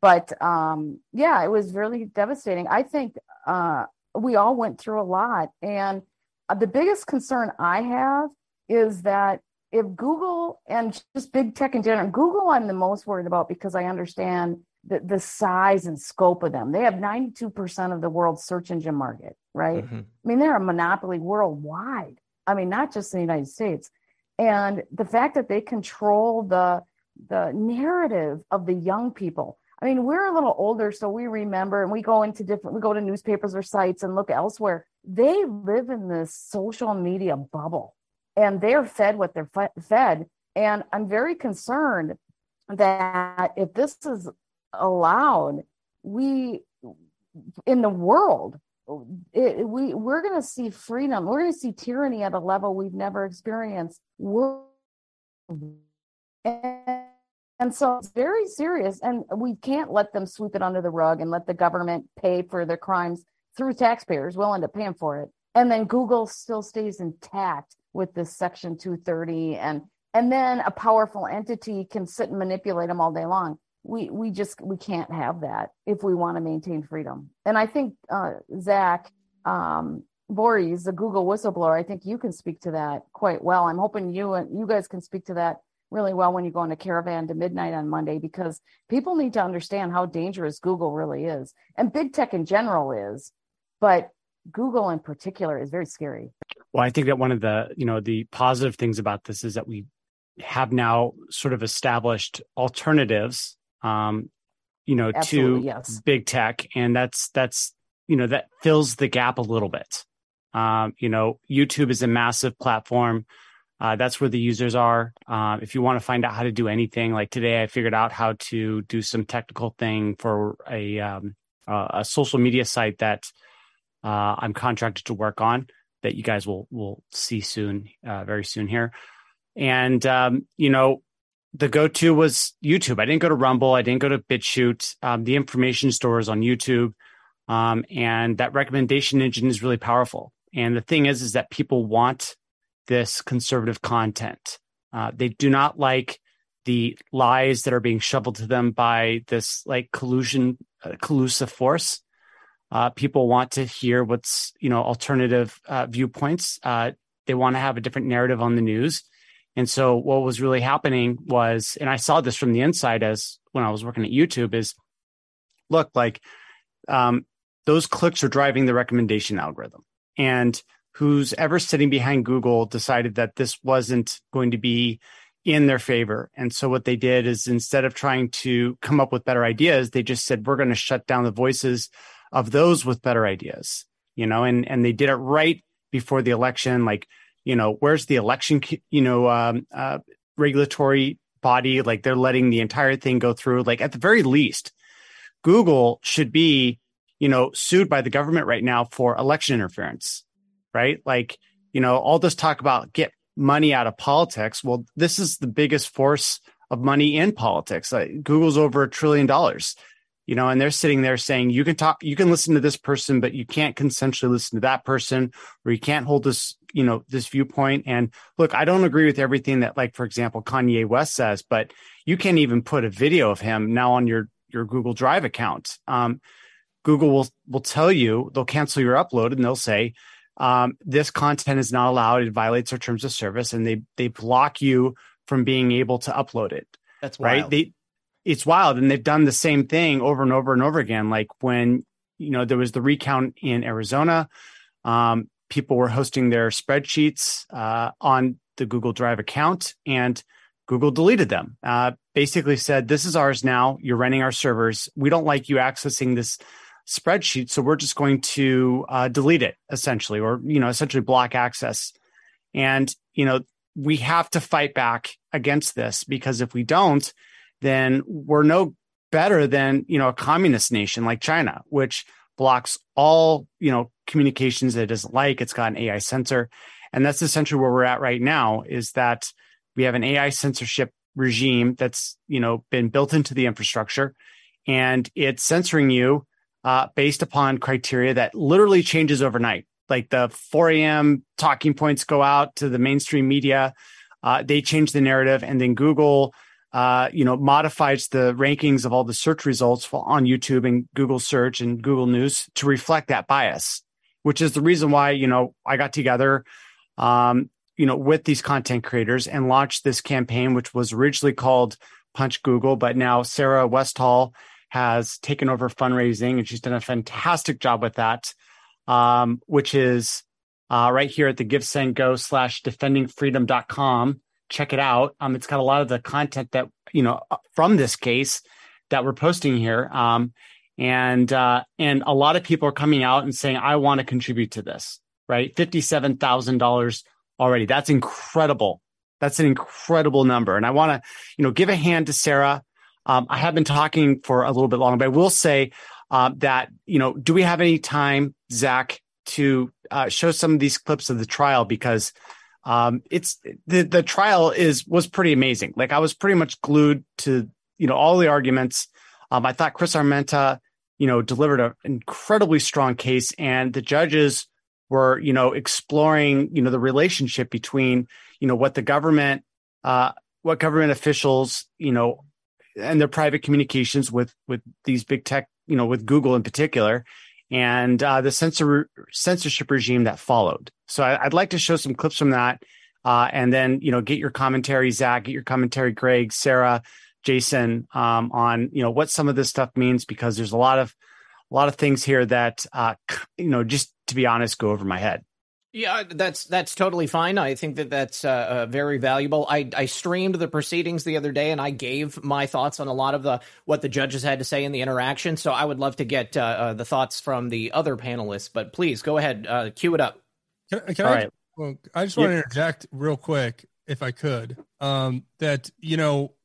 But um, yeah, it was really devastating. I think uh, we all went through a lot. And uh, the biggest concern I have is that if Google and just big tech in general, Google, I'm the most worried about because I understand the, the size and scope of them. They have 92% of the world's search engine market, right? Mm-hmm. I mean, they're a monopoly worldwide. I mean, not just in the United States. And the fact that they control the the narrative of the young people. I mean, we're a little older, so we remember and we go into different, we go to newspapers or sites and look elsewhere. They live in this social media bubble and they're fed what they're fed. And I'm very concerned that if this is allowed, we in the world, it, we we're going to see freedom. We're going to see tyranny at a level we've never experienced. And, and so it's very serious, and we can't let them sweep it under the rug and let the government pay for their crimes through taxpayers. We'll end up paying for it, and then Google still stays intact with this Section 230, and and then a powerful entity can sit and manipulate them all day long we we just we can't have that if we want to maintain freedom. And I think uh, Zach um, Vorhies, the Google whistleblower, I think you can speak to that quite well. I'm hoping you and you guys can speak to that really well when you go into caravan to midnight on Monday because people need to understand how dangerous Google really is and big tech in general is, but Google in particular is very scary. Well, I think that one of the, you know, the positive things about this is that we have now sort of established alternatives um, you know, Absolutely, to yes. big tech. And that's that's you know, that fills the gap a little bit. Um, you know, YouTube is a massive platform. Uh, that's where the users are. Uh, if you want to find out how to do anything, like today, I figured out how to do some technical thing for a um, uh, a social media site that uh, I'm contracted to work on. That you guys will will see soon, uh, very soon here. And um, you know, the go to was YouTube. I didn't go to Rumble. I didn't go to BitChute. Um, the information store is on YouTube. Um, and that recommendation engine is really powerful. And the thing is, is that people want this conservative content. Uh, they do not like the lies that are being shoveled to them by this like collusion, uh, collusive force. Uh, people want to hear what's you know alternative uh, viewpoints. Uh, they want to have a different narrative on the news. And so what was really happening was, and I saw this from the inside as when I was working at YouTube is look like um, those clicks are driving the recommendation algorithm. And who's ever sitting behind Google decided that this wasn't going to be in their favor. And so what they did is instead of trying to come up with better ideas, they just said, we're going to shut down the voices of those with better ideas, you know, and, and they did it right before the election. Like, you know, where's the election, you know, um, uh, regulatory body? Like they're letting the entire thing go through. Like at the very least, Google should be you know, sued by the government right now for election interference, right? Like, you know, all this talk about get money out of politics. Well, this is the biggest force of money in politics. Like, Google's over a trillion dollars, you know, and they're sitting there saying you can talk, you can listen to this person, but you can't consensually listen to that person, or you can't hold this, you know, this viewpoint. And look, I don't agree with everything that, like, for example, Kanye West says, but you can't even put a video of him now on your your Google Drive account. Um, Google will will tell you they'll cancel your upload and they'll say um, this content is not allowed. It violates our terms of service, and they they block you from being able to upload it. That's wild. right. They it's wild, and they've done the same thing over and over and over again. Like when you know there was the recount in Arizona, um, people were hosting their spreadsheets uh, on the Google Drive account, and Google deleted them. Uh, basically said, "This is ours now. You're renting our servers. We don't like you accessing this." spreadsheet. So we're just going to uh, delete it essentially, or, you know, essentially block access. And, you know, we have to fight back against this because if we don't, then we're no better than, you know, a communist nation like China, which blocks all, you know, communications that it doesn't like. It's got an AI censor. And that's essentially where we're at right now is that we have an AI censorship regime that's, you know, been built into the infrastructure and it's censoring you uh, based upon criteria that literally changes overnight. Like the 4 a.m. talking points go out to the mainstream media, uh, they change the narrative, and then Google, uh, you know, modifies the rankings of all the search results on YouTube and Google Search and Google News to reflect that bias. Which is the reason why you know I got together, um, you know, with these content creators and launched this campaign, which was originally called Punch Google, but now Sarah Westall has taken over fundraising and she's done a fantastic job with that, um, which is uh, right here at the GiveSendGo slash defendingfreedom.com. Check it out. Um, it's got a lot of the content that, you know, uh, from this case that we're posting here. Um, and, uh, and a lot of people are coming out and saying, I want to contribute to this, right? $57,000 already. That's incredible. That's an incredible number. And I want to, you know, give a hand to Sarah um, I have been talking for a little bit longer, but I will say uh, that, you know, do we have any time, Zach, to uh, show some of these clips of the trial? Because um, it's the, the trial is was pretty amazing. Like I was pretty much glued to, you know, all the arguments. Um, I thought Cris Armenta, you know, delivered an incredibly strong case and the judges were, you know, exploring, you know, the relationship between, you know, what the government, uh, what government officials, you know, and their private communications with with these big tech, you know, with Google in particular, and uh, the censor censorship regime that followed. So I, would like to show some clips from that. uh, and then you know get your commentary, Zach, get your commentary, Greg, Sarah, Jason, um, on you know what some of this stuff means because there's a lot of a lot of things here that uh, you know just to be honest go over my head. Yeah, that's that's totally fine. I think that that's uh, uh, very valuable. I I streamed the proceedings the other day, and I gave my thoughts on a lot of the what the judges had to say in the interaction. So I would love to get uh, uh the thoughts from the other panelists. But please go ahead, uh, cue it up. Can, can I, right. Well, I just want to interject real quick, if I could. Um, that you know,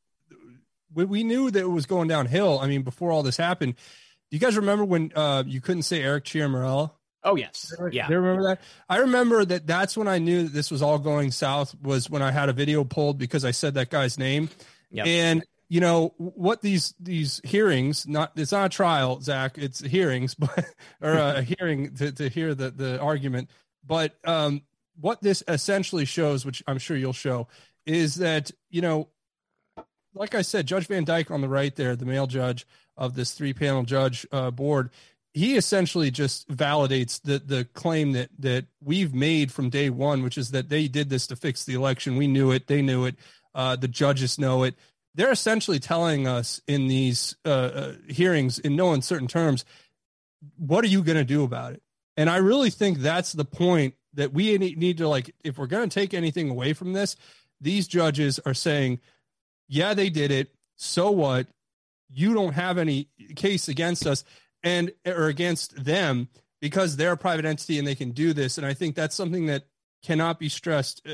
we, we knew that it was going downhill. I mean, before all this happened, do you guys remember when uh, you couldn't say Eric Ciaramella? Oh yes, yeah. Do you remember that? I remember that. That's when I knew that this was all going south. Was when I had a video pulled because I said that guy's name, yep. and you know what these these hearings not it's not a trial zach it's hearings but or a hearing to, to hear the the argument but um what this essentially shows, which I'm sure you'll show, is that, you know, like I said, Judge Van Dyke on the right there, the male judge of this three panel judge uh, board, he essentially just validates the the claim that that we've made from day one, which is that they did this to fix the election. We knew it, they knew it, uh, the judges know it. They're essentially telling us in these uh, uh hearings, in no uncertain terms, what are you going to do about it? And I really think that's the point that we need to like if we're going to take anything away from this these judges are saying yeah they did it. So what? You don't have any case against us and or against them because they're a private entity and they can do this. And i think that's something that cannot be stressed uh,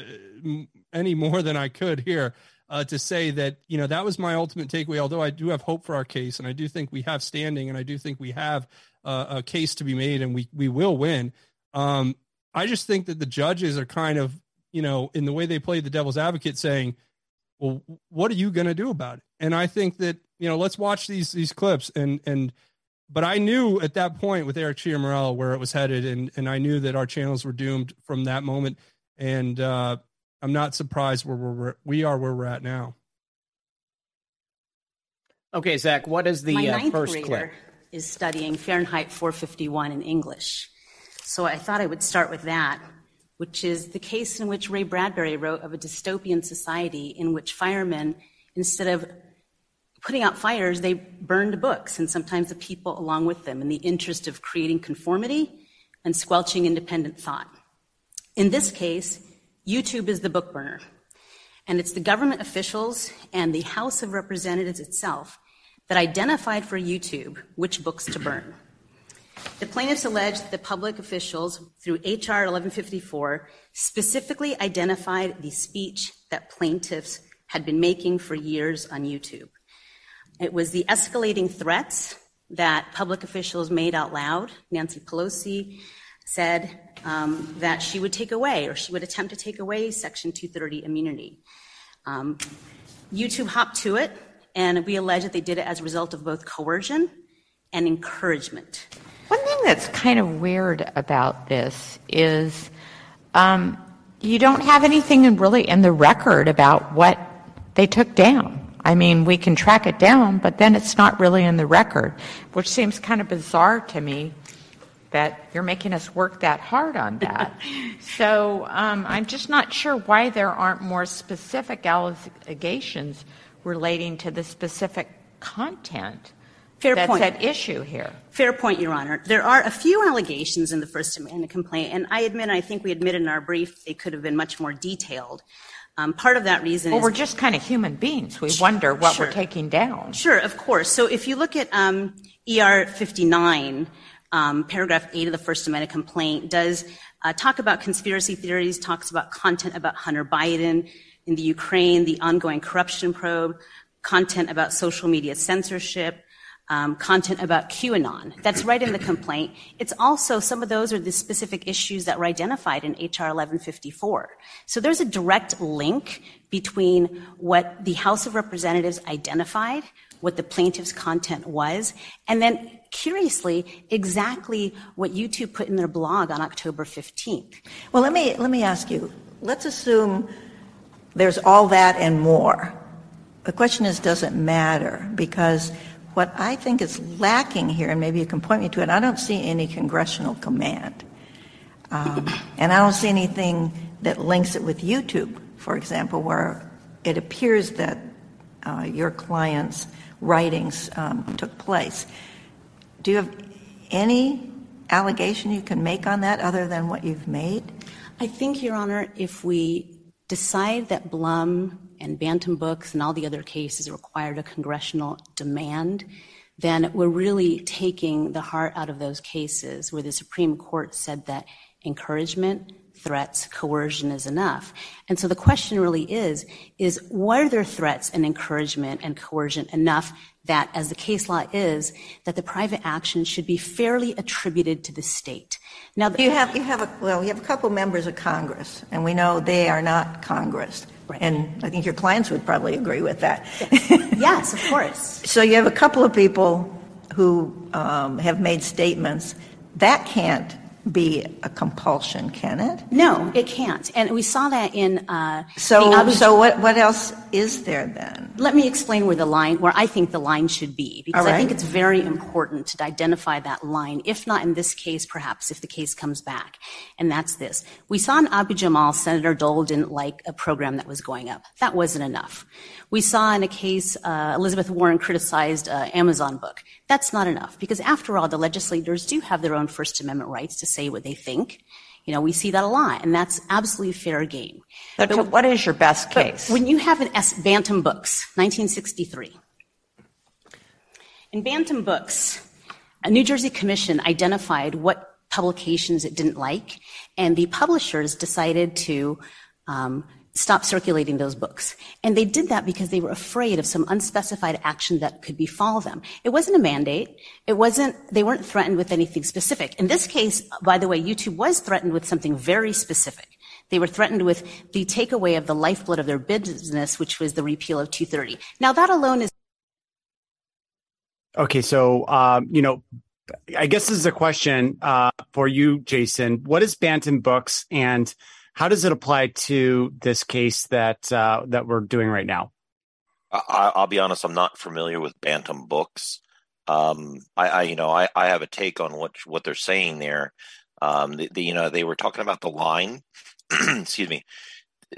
any more than i could here uh, to say that you know that was my ultimate takeaway. Although i do have hope for our case and i do think we have standing and i do think we have uh, a case to be made and we we will win. Um, I just think that the judges are kind of, you know, in the way they play the devil's advocate saying, well, what are you going to do about it? And I think that, you know, let's watch these, these clips and, and, but I knew at that point with Eric Ciaramella where it was headed. And, and I knew that our channels were doomed from that moment. And, uh, I'm not surprised where we're, we are where we're at now. Okay, Zach, what is the My uh, ninth first grader clip? Is studying Fahrenheit 451 in English. So I thought I would start with that, which is the case in which Ray Bradbury wrote of a dystopian society in which firemen, instead of putting out fires, they burned books and sometimes the people along with them in the interest of creating conformity and squelching independent thought. In this case, YouTube is the book burner. And it's the government officials and the House of Representatives itself that identified for YouTube which books to burn. The plaintiffs allege that the public officials, through H.R. 1154, specifically identified the speech that plaintiffs had been making for years on YouTube. It was the escalating threats that public officials made out loud. Nancy Pelosi said um, that she would take away, or she would attempt to take away, Section 230 immunity. Um, YouTube hopped to it, and we allege that they did it as a result of both coercion and encouragement. One thing that's kind of weird about this is um, you don't have anything in really in the record about what they took down. I mean, we can track it down, but then it's not really in the record, which seems kind of bizarre to me that you're making us work that hard on that. so um, I'm just not sure why there aren't more specific allegations relating to the specific content Fair that's point. at issue here. Fair point, Your Honor. There are a few allegations in the First Amendment complaint, and I admit, and I think we admitted in our brief, they could have been much more detailed. Um, part of that reason well, is we're just kind of human beings. We wonder what we're taking down. Sure, of course. So if you look at um, ER 59, um, paragraph 8 of the First Amendment complaint does uh, talk about conspiracy theories, talks about content about Hunter Biden in the Ukraine, the ongoing corruption probe, content about social media censorship, um, content about QAnon. That's right in the complaint. It's also, some of those are the specific issues that were identified in H.R. 1154. So there's a direct link between what the House of Representatives identified, what the plaintiff's content was, and then curiously, exactly what YouTube put in their blog on October 15th. Well, let me, let me ask you let's assume there's all that and more. The question is, does it matter? Because what I think is lacking here, and maybe you can point me to it, I don't see any congressional command. Um, and I don't see anything that links it with YouTube, for example, where it appears that uh, your client's writings um, took place. Do you have any allegation you can make on that other than what you've made? I think, Your Honor, if we decide that Blum and Bantam Books and all the other cases required a congressional demand, then we're really taking the heart out of those cases where the Supreme Court said that encouragement, threats, coercion is enough. And so the question really is, is were there threats and encouragement and coercion enough that, as the case law is, that the private action should be fairly attributed to the state? Now, you have you have a well, you have a couple members of Congress, and we know they are not Congress. And I think your clients would probably agree with that. yes, of course. So you have a couple of people who um, have made statements that can't be a compulsion, can it? No, it can't. And we saw that in. Uh, so, so what, what else is there then? Let me explain where the line, where I think the line should be, because right. I think it's very important to identify that line, if not in this case, perhaps if the case comes back. And that's this. We saw in Abu Jamal, Senator Dole didn't like a program that was going up. That wasn't enough. We saw in a case, uh, Elizabeth Warren criticized uh, Amazon book. That's not enough, because after all, the legislators do have their own First Amendment rights to say what they think. You know, we see that a lot, and that's absolutely fair game. But, but what is your best case? When you have an S. Bantam Books, 1963. In Bantam Books, a New Jersey commission identified what publications it didn't like, and the publishers decided to um, stop circulating those books. And they did that because they were afraid of some unspecified action that could befall them. It wasn't a mandate. It wasn't, they weren't threatened with anything specific. In this case, by the way, YouTube was threatened with something very specific. They were threatened with the takeaway of the lifeblood of their business, which was the repeal of 230. Now that alone is. Okay. So, um, you know, I guess this is a question uh, for you, Jason. What is Bantam Books and how does it apply to this case that uh, that we're doing right now? I, will be honest; I'm not familiar with Bantam books. Um, I, I, you know, I, I have a take on what what they're saying there. Um, the, the, you know, they were talking about the line. excuse me.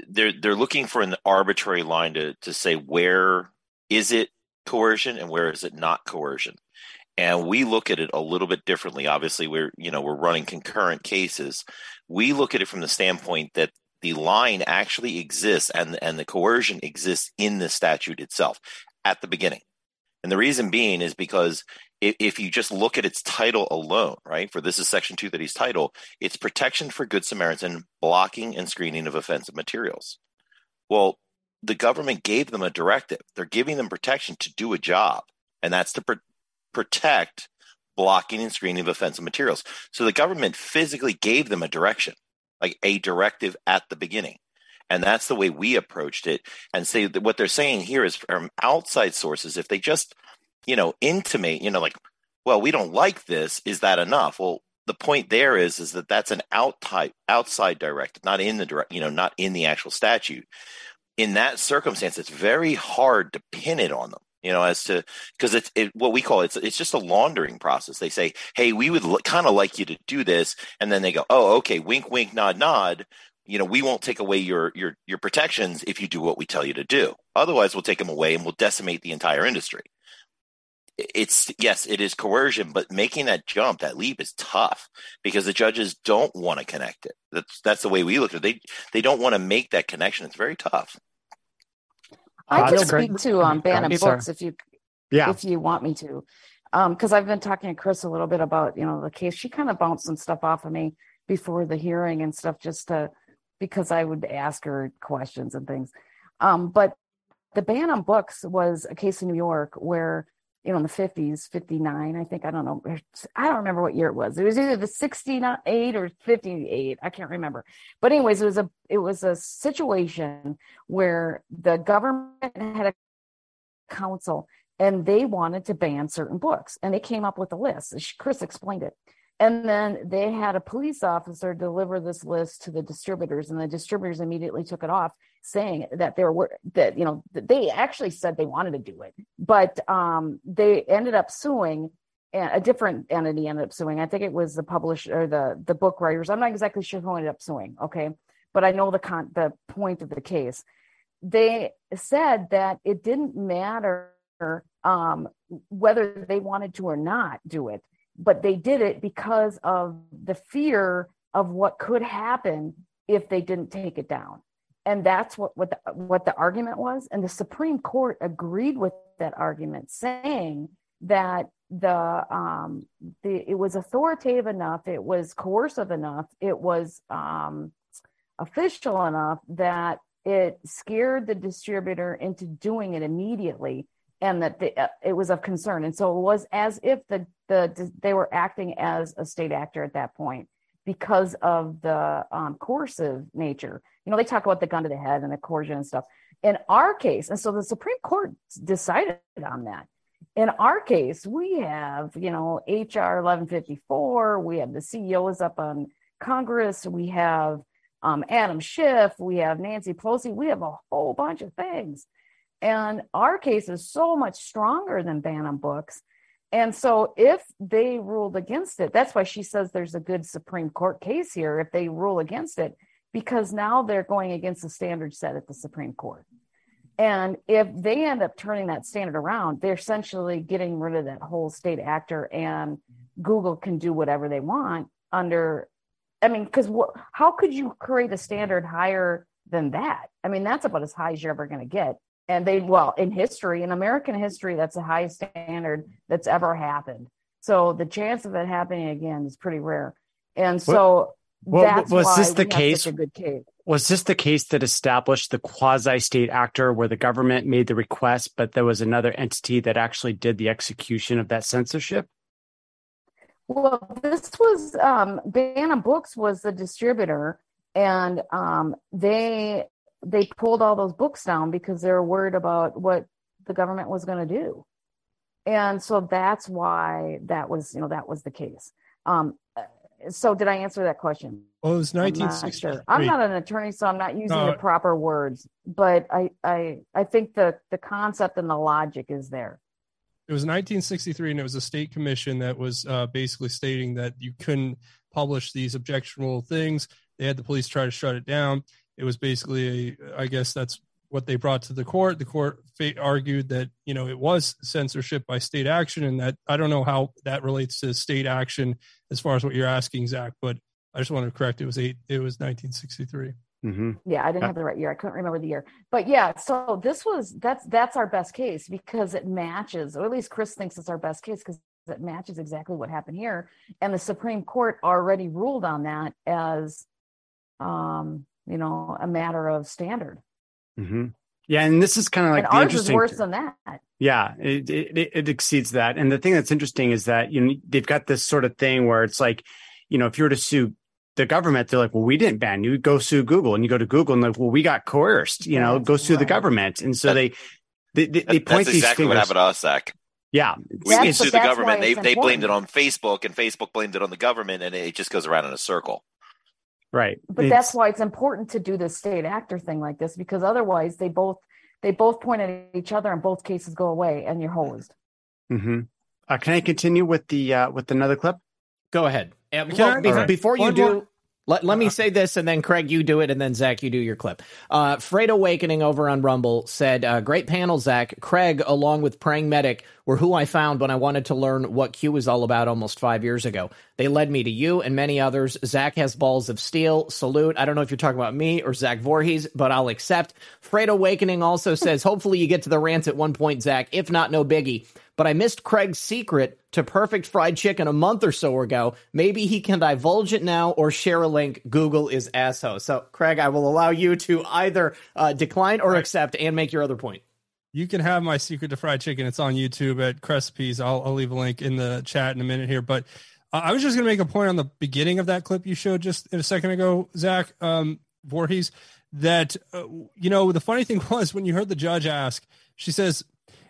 They're they're looking for an arbitrary line to to say where is it coercion and where is it not coercion and we look at it a little bit differently. Obviously we're you know we're running concurrent cases. We look at it from the standpoint that the line actually exists and and the coercion exists in the statute itself at the beginning. And the reason being is because if, if you just look at its title alone right for this is section 2 that he's title it's protection for good samaritan blocking and screening of offensive materials. Well the government gave them a directive. They're giving them protection to do a job and that's to protect blocking and screening of offensive materials. So the government physically gave them a direction, like a directive at the beginning. And that's the way we approached it and say that what they're saying here is from outside sources, if they just, you know, intimate, you know, like, well, we don't like this, is that enough? Well, the point there is is that that's an out type, outside directive, not in the direct, you know, not in the actual statute. In that circumstance, it's very hard to pin it on them you know, as to because it's it, what we call it, it's it's just a laundering process. They say, "Hey, we would l- kind of like you to do this," and then they go, "Oh, okay, wink, wink, nod, nod." You know, we won't take away your your your protections if you do what we tell you to do. Otherwise, we'll take them away and we'll decimate the entire industry. It's yes, it is coercion, but making that jump, that leap, is tough because the judges don't want to connect it. That's that's the way we look at it. They they don't want to make that connection. It's very tough. I can speak to um, Bantam Books if you yeah. if you want me to. Because um, I've been talking to Cris a little bit about you know the case. She kind of bounced some stuff off of me before the hearing and stuff, just to because I would ask her questions and things. Um, but the Bantam Books was a case in New York where you know, in the 50s, 59, I think. I don't know. I don't remember what year it was. It was either the 68 or 58. I can't remember. But anyways, it was a it was a situation where the government had a council and they wanted to ban certain books and they came up with a list. Cris explained it. And then they had a police officer deliver this list to the distributors, and the distributors immediately took it off, saying that there were that you know they actually said they wanted to do it, but um, they ended up suing. and A different entity ended up suing. I think it was the publisher or the the book writers. I'm not exactly sure who ended up suing. Okay, but I know the con- the point of the case. They said that it didn't matter um, whether they wanted to or not do it, but they did it because of the fear of what could happen if they didn't take it down. And that's what what the, what the argument was. And the Supreme Court agreed with that argument, saying that the um the it was authoritative enough, it was coercive enough, it was um official enough that it scared the distributor into doing it immediately and that the, uh, it was of concern. And so it was as if the the they were acting as a state actor at that point because of the um, coercive nature. You know they talk about the gun to the head and the coercion and stuff. In our case and so the supreme court decided on that. In our case we have you know hr 1154 we have the ceos up on congress we have um, Adam Schiff, we have Nancy Pelosi, we have a whole bunch of things. And our case is so much stronger than Bantam Books. And so if they ruled against it, that's why she says there's a good Supreme Court case here if they rule against it, because now they're going against the standard set at the Supreme Court. And if they end up turning that standard around, they're essentially getting rid of that whole state actor, and Google can do whatever they want under I mean, because wh- how could you create a standard higher than that? I mean, that's about as high as you're ever going to get. And they, well, in history, in American history, that's the highest standard that's ever happened. So the chance of it happening again is pretty rare. And so what, that's was this the case? a good case. Was this the case that established the quasi state actor where the government made the request, but there was another entity that actually did the execution of that censorship? Well, this was um, Bantam Books was the distributor, and um, they they pulled all those books down because they were worried about what the government was going to do, and so that's why that was you know that was the case. Um, so did I answer that question? Well, it was I'm not 1963. sure. I'm not an attorney, so I'm not using No. the proper words, but I I I think the the concept and the logic is there. It was 1963, and it was a state commission that was uh, basically stating that you couldn't publish these objectionable things. They had the police try to shut it down. It was basically, a, I guess that's what they brought to the court. The court fa- argued that you know it was censorship by state action, and that I don't know how that relates to state action as far as what you're asking, Zach. But I just want to correct. It was eight. It was 1963. Mm-hmm. Yeah, I didn't have the right year. I couldn't remember the year. But yeah, so this was that's that's our best case because it matches, or at least Cris thinks it's our best case because it matches exactly what happened here. And the Supreme Court already ruled on that as um, you know, a matter of standard. Mm-hmm. Yeah, and this is kind of like and the ours is worse than that. Yeah, it, it it exceeds that. And the thing that's interesting is that you know they've got this sort of thing where it's like, you know, if you were to sue the government, they're like, well, we didn't ban you. Go sue Google, and you go to Google and like, well, we got coerced. You know, That's go sue the government. And so That- they they they, they That- point that's these exactly what happened to us, Zach. Yeah, We, That's- we sued the government. They it's they blamed it on. Facebook, and Facebook blamed it on the government, and it just goes around in a circle. Right. But It's- that's why it's important to do the state actor thing like this because otherwise they both they both point at each other and both cases go away and you're hosed. Mm-hmm. Uh, can I continue with the uh, with another clip? Go ahead. Uh, well, I- be- All right. Before you One do, more- let, let me say this, and then Craig, you do it, and then Zach, you do your clip. Uh, Freight Awakening over on Rumble said, uh, "Great panel, Zach. Craig, along with Praying Medic, were who I found when I wanted to learn what Q was all about almost five years ago. They led me to you and many others. Zach has balls of steel. Salute. I don't know if you're talking about me or Zach Vorhies, but I'll accept." Fred Awakening also says, "Hopefully you get to the rants at one point, Zach. If not, no biggie." But I missed Craig's secret to perfect fried chicken a month or so ago. Maybe he can divulge it now or share a link. Google is asshole. So, Craig, I will allow you to either uh, decline or accept and make your other point. You can have my secret to fried chicken. It's on YouTube at Recipes. I'll, I'll leave a link in the chat in a minute here. But I was just going to make a point on the beginning of that clip you showed just a second ago, Zach um, Vorhies, that, uh, you know, the funny thing was when you heard the judge ask, she says,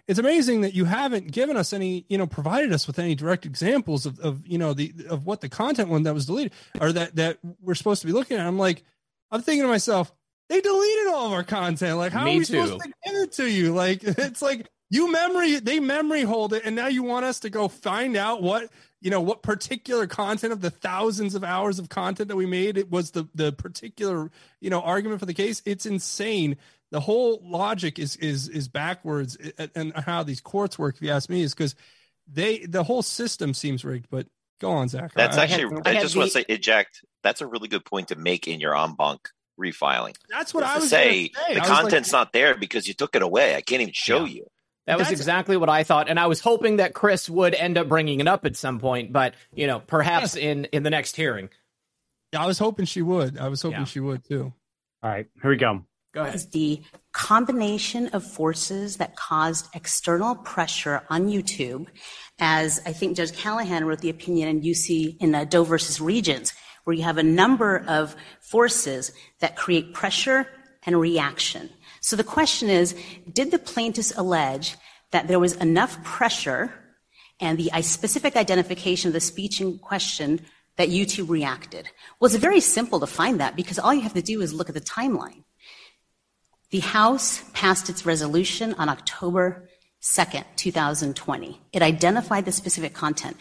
it's amazing that you haven't given us any, you know, provided us with any direct examples of, of you know, the of what the content one that was deleted or that that we're supposed to be looking at. I'm like, I'm thinking to myself, they deleted all of our content. Like, how Me are we too. supposed to give it to you? Like, it's like You memory they memory hold it, and now you want us to go find out what you know what particular content of the thousands of hours of content that we made it was the the particular you know argument for the case. It's insane. The whole logic is is is backwards, and how these courts work. If you ask me, is because they the whole system seems rigged. But go on, Zach. That's I, actually. I, I just the, want to say, eject. That's a really good point to make in your en banc refiling. That's what I was say. say. The content's like, not there because you took it away. I can't even show yeah. you. That was That's, exactly what I thought, and I was hoping that Cris would end up bringing it up at some point, but you know, perhaps yes. in in the next hearing. Yeah, I was hoping she would. I was hoping yeah. she would too. All right, here we go. Go ahead. Is the combination of forces that caused external pressure on YouTube, as I think Judge Callahan wrote the opinion in UC in uh, Doe versus Regents, where you have a number of forces that create pressure and reaction. So the question is, did the plaintiffs allege that there was enough pressure and the specific identification of the speech in question that YouTube reacted? Well, it's very simple to find that because all you have to do is look at the timeline. The House passed its resolution on October 2nd, 2020. It identified the specific content.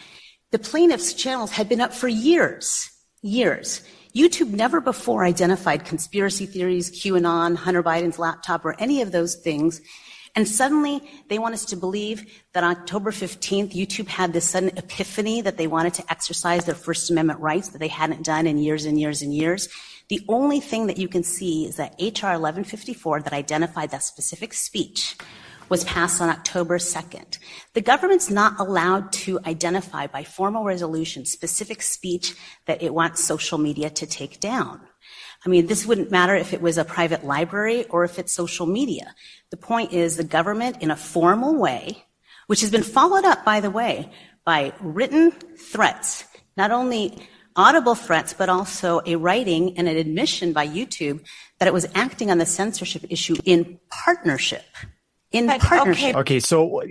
The plaintiffs' channels had been up for years, years. YouTube never before identified conspiracy theories, QAnon, Hunter Biden's laptop, or any of those things. And suddenly they want us to believe that October 15th, YouTube had this sudden epiphany that they wanted to exercise their First Amendment rights that they hadn't done in years and years and years. The only thing that you can see is that HR 1154 that identified that specific speech was passed on October 2nd. The government's not allowed to identify by formal resolution specific speech that it wants social media to take down. I mean, this wouldn't matter if it was a private library or if it's social media. The point is the government, in a formal way, which has been followed up, by the way, by written threats, not only audible threats, but also a writing and an admission by YouTube that it was acting on the censorship issue in partnership in but, partnership. Okay. okay, so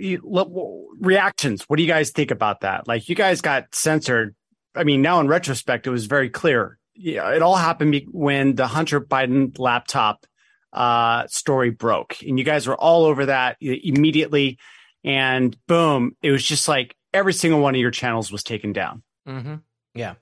reactions. What do you guys think about that? Like, you guys got censored. I mean, now in retrospect, it was very clear. Yeah, it all happened when the Hunter Biden laptop uh, story broke, and you guys were all over that immediately. And boom, it was just like every single one of your channels was taken down. Mm-hmm. Yeah.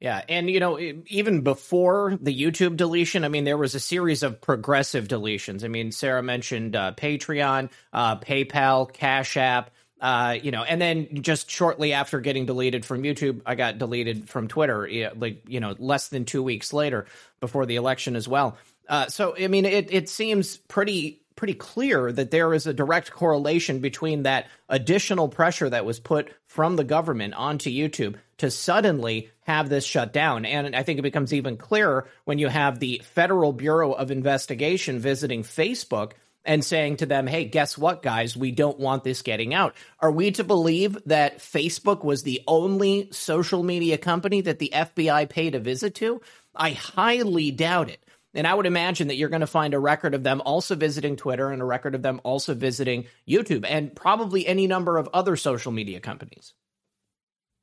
Yeah, and you know, even before the YouTube deletion, I mean, there was a series of progressive deletions. I mean, Sarah mentioned uh, Patreon, uh, PayPal, Cash App, uh, you know, and then just shortly after getting deleted from YouTube, I got deleted from Twitter, like you know, less than two weeks later, before the election as well. Uh, so, I mean, it it seems pretty pretty clear that there is a direct correlation between that additional pressure that was put from the government onto YouTube to suddenly have this shut down. And I think it becomes even clearer when you have the Federal Bureau of Investigation visiting Facebook and saying to them, hey, guess what, guys? We don't want this getting out. Are we to believe that Facebook was the only social media company that the FBI paid a visit to? I highly doubt it. And I would imagine that you're going to find a record of them also visiting Twitter and a record of them also visiting YouTube and probably any number of other social media companies.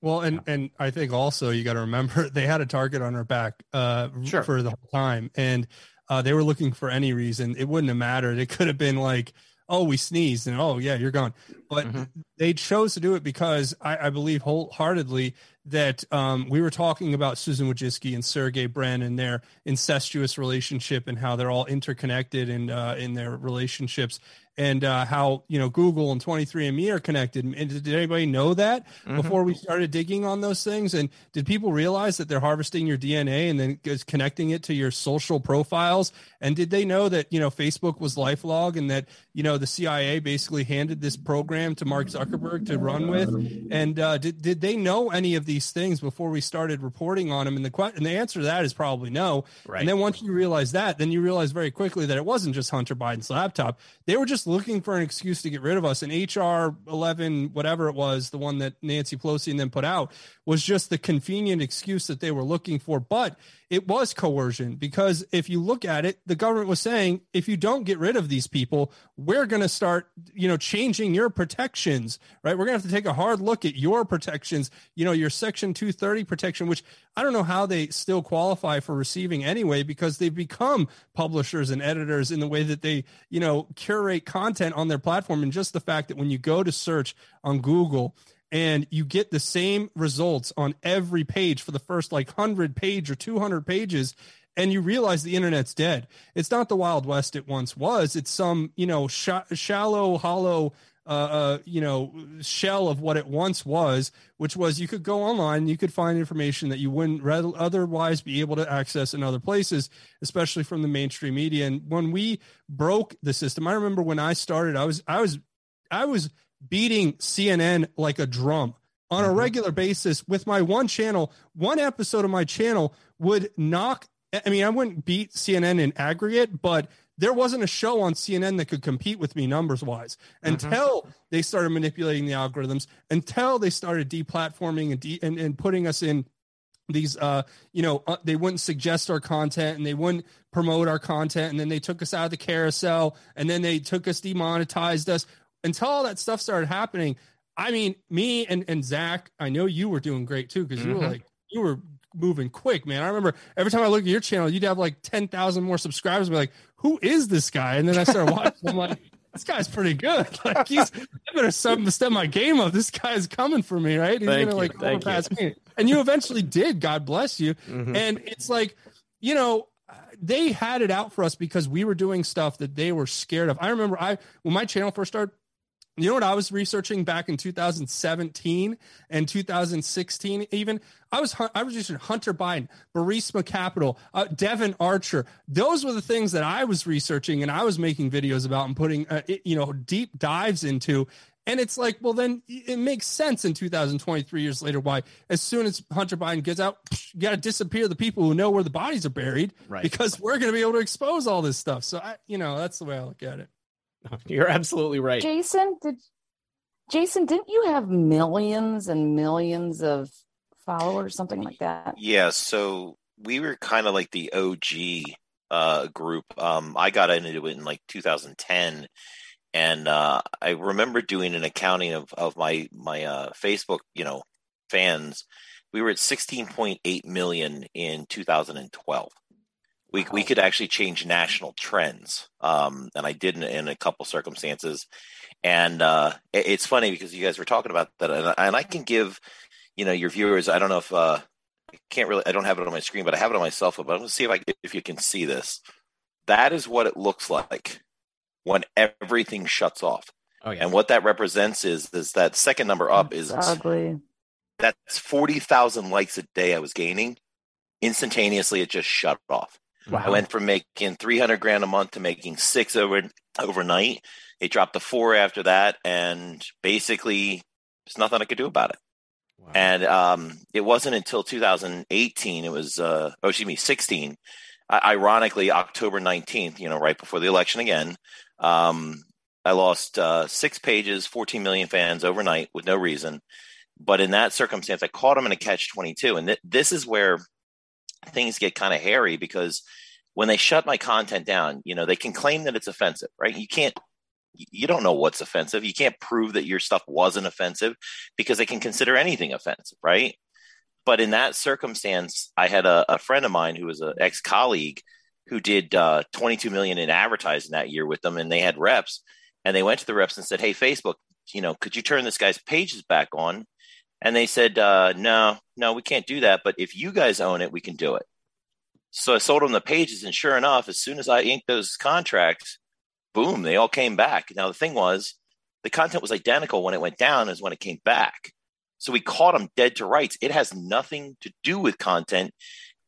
Well, and and I think also you got to remember they had a target on her back uh, sure. for the whole time, and uh, they were looking for any reason. It wouldn't have mattered. It could have been like, oh, we sneezed, and oh yeah, you're gone. But mm-hmm. they chose to do it because I, I believe wholeheartedly that um, we were talking about Susan Wojcicki and Sergey Brin and their incestuous relationship and how they're all interconnected and uh, in their relationships and uh, how you know Google and 23andMe are connected. And did anybody know that mm-hmm. before we started digging on those things? And did people realize that they're harvesting your DNA and then is connecting it to your social profiles? And did they know that you know Facebook was LifeLog and that you know the CIA basically handed this program to Mark Zuckerberg to run with? And uh, did did they know any of these things before we started reporting on them? And the and the answer to that is probably no. Right. And then once you realize that, then you realize very quickly that it wasn't just Hunter Biden's laptop; they were just looking for an excuse to get rid of us. And HR 11, whatever it was, the one that Nancy Pelosi and then put out, was just the convenient excuse that they were looking for. But it was coercion because if you look at it, the government was saying, if you don't get rid of these people, we're going to start, you know, changing your protections, right? We're going to have to take a hard look at your protections, you know, your Section 230 protection, which I don't know how they still qualify for receiving anyway, because they've become publishers and editors in the way that they, you know, curate content on their platform and just the fact that when you go to search on Google and you get the same results on every page for the first like 100 page or 200 pages and you realize the internet's dead. It's not the Wild West it once was. It's some, you know, sh- shallow, hollow uh, uh, you know, shell of what it once was, which was you could go online, you could find information that you wouldn't re- otherwise be able to access in other places, especially from the mainstream media. And when we broke the system, I remember when I started, I was, I was, I was beating CNN like a drum on a mm-hmm. regular basis with my one channel. One episode of my channel would knock. I mean, I wouldn't beat CNN in aggregate, but there wasn't a show on CNN that could compete with me numbers wise mm-hmm. until mm-hmm. they started manipulating the algorithms, until they started deplatforming and, de- and, and putting us in these uh you know uh, they wouldn't suggest our content and they wouldn't promote our content and then they took us out of the carousel and then they took us demonetized us until all that stuff started happening i mean me and and zach i know you were doing great too because mm-hmm. you were mm-hmm. like you were moving quick, man. I remember every time I look at your channel, you'd have like 10,000 more subscribers. Be like, who is this guy? And then I started watching. I'm like, this guy's pretty good. Like he's, I better step, my game up. This guy's coming for me, right? He's Thank gonna like overpass me. And you eventually did. God bless you. Mm-hmm. And it's like, you know, they had it out for us because we were doing stuff that they were scared of. I remember I when my channel first started, you know what I was researching back in 2017 and 2016 even I was I was researching Hunter Biden, Burisma Capital, uh, Devon Archer. Those were the things that I was researching and I was making videos about and putting uh, you know deep dives into. And it's like, well, then it makes sense in 2023 years later why, as soon as Hunter Biden gets out, you got to disappear the people who know where the bodies are buried, right? Because we're going to be able to expose all this stuff. So, I, you know, that's the way I look at it. You're absolutely right. Jason, did Jason, didn't you have millions and millions of followers, something like that? Yeah, so we were kind of like the OG uh, group. Um, I got into it in like 2010, and uh, I remember doing an accounting of of my my uh, Facebook, you know, fans. We were at 16.8 million in 2012 we we could actually change national trends, um, and I did in, in, a couple circumstances. And uh, it, it's funny because you guys were talking about that, and, and, I can give, you know, your viewers. I don't know if uh, I can't really. I don't have it on my screen, but I have it on my cell phone. But I'm going to see if I if you can see this. That is what it looks like when everything shuts off. Oh, yeah. And what that represents is is that second number up That's is ugly. That's forty thousand likes a day I was gaining. Instantaneously, it just shut off. Wow. I went from making 300 grand a month to making six over overnight. It dropped to four after that, and basically, there's nothing I could do about it. Wow. And um, it wasn't until 2018, it was, uh, oh, excuse me, 16. ironically, October 19th, you know, right before the election again, um, I lost uh, six pages, 14 million fans overnight with no reason. But in that circumstance, I caught him in a catch 22. And th- this is where things get kind of hairy because when they shut my content down, you know, they can claim that it's offensive, right? You can't you don't know what's offensive. You can't prove that your stuff wasn't offensive because they can consider anything offensive, right? But in that circumstance, I had a, a friend of mine who was an ex colleague who did uh, 22 million in advertising that year with them, and they had reps, and they went to the reps and said, "Hey, Facebook, you know, could you turn this guy's pages back on?" And they said, uh, no, no, we can't do that. But if you guys own it, we can do it. So I sold them the pages. And sure enough, as soon as I inked those contracts, boom, they all came back. Now, the thing was, the content was identical when it went down as when it came back. So we caught them dead to rights. It has nothing to do with content.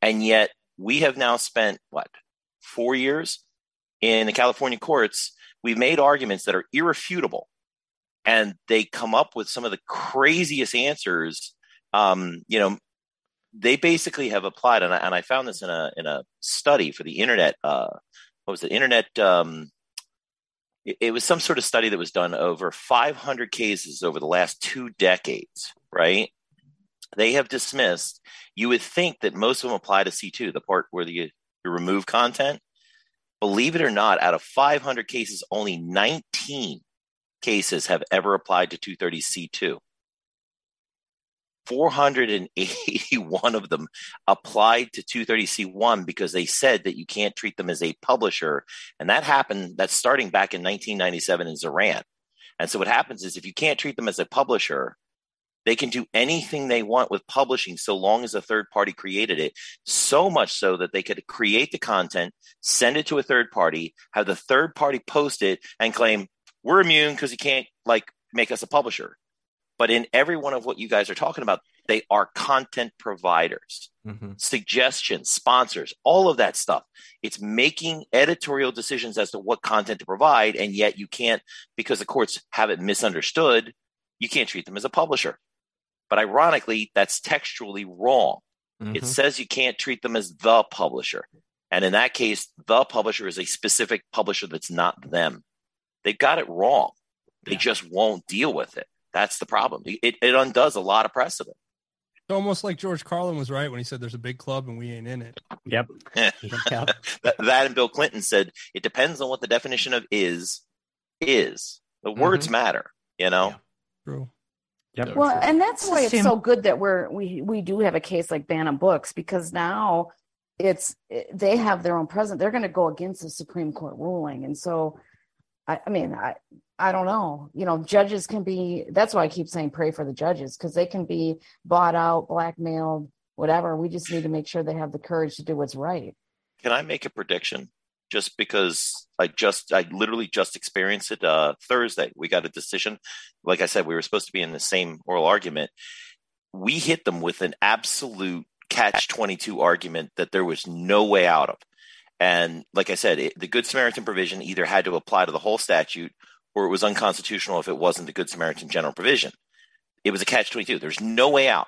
And yet we have now spent what, four years in the California courts. We've made arguments that are irrefutable and they come up with some of the craziest answers. Um, you know, they basically have applied, and I, and I found this in a in a study for the internet. Uh, what was it? Internet. Um, it, it was some sort of study that was done over 500 cases over the last two decades. Right? They have dismissed. You would think that most of them apply to C2, the part where you, you remove content. Believe it or not, out of 500 cases, only 19 cases have ever applied to 230C2. 481 of them applied to 230C1 because they said that you can't treat them as a publisher. And that happened, that's starting back in 1997 in Zeran. And so what happens is if you can't treat them as a publisher, they can do anything they want with publishing so long as a third party created it. So much so that they could create the content, send it to a third party, have the third party post it and claim, we're immune because you can't like make us a publisher. But in every one of what you guys are talking about, they are content providers, mm-hmm. suggestions, sponsors, all of that stuff. It's making editorial decisions as to what content to provide. And yet you can't, because the courts have it misunderstood, you can't treat them as a publisher. But ironically, that's textually wrong. Mm-hmm. It says you can't treat them as the publisher. And in that case, the publisher is a specific publisher that's not them. They've got it wrong. They yeah. just won't deal with it. That's the problem. It, it undoes a lot of precedent. It's almost like George Carlin was right when he said there's a big club and we ain't in it. Yep. yep. that, that and Bill Clinton said it depends on what the definition of is is. The words mm-hmm. matter, you know? Yeah. True. Yep. Well, and that's why it's so good that we're we we do have a case like Bantam Books because now it's they have their own president. They're going to go against the Supreme Court ruling, and so I, I mean I I don't know. You know, judges can be. That's why I keep saying pray for the judges because they can be bought out, blackmailed, whatever. We just need to make sure they have the courage to do what's right. Can I make a prediction? just because I just I literally just experienced it uh, Thursday. We got a decision. Like I said, we were supposed to be in the same oral argument. We hit them with an absolute catch twenty two argument that there was no way out of. And like I said, it, the Good Samaritan provision either had to apply to the whole statute or it was unconstitutional if it wasn't the Good Samaritan general provision. It was a catch 22. There's no way out.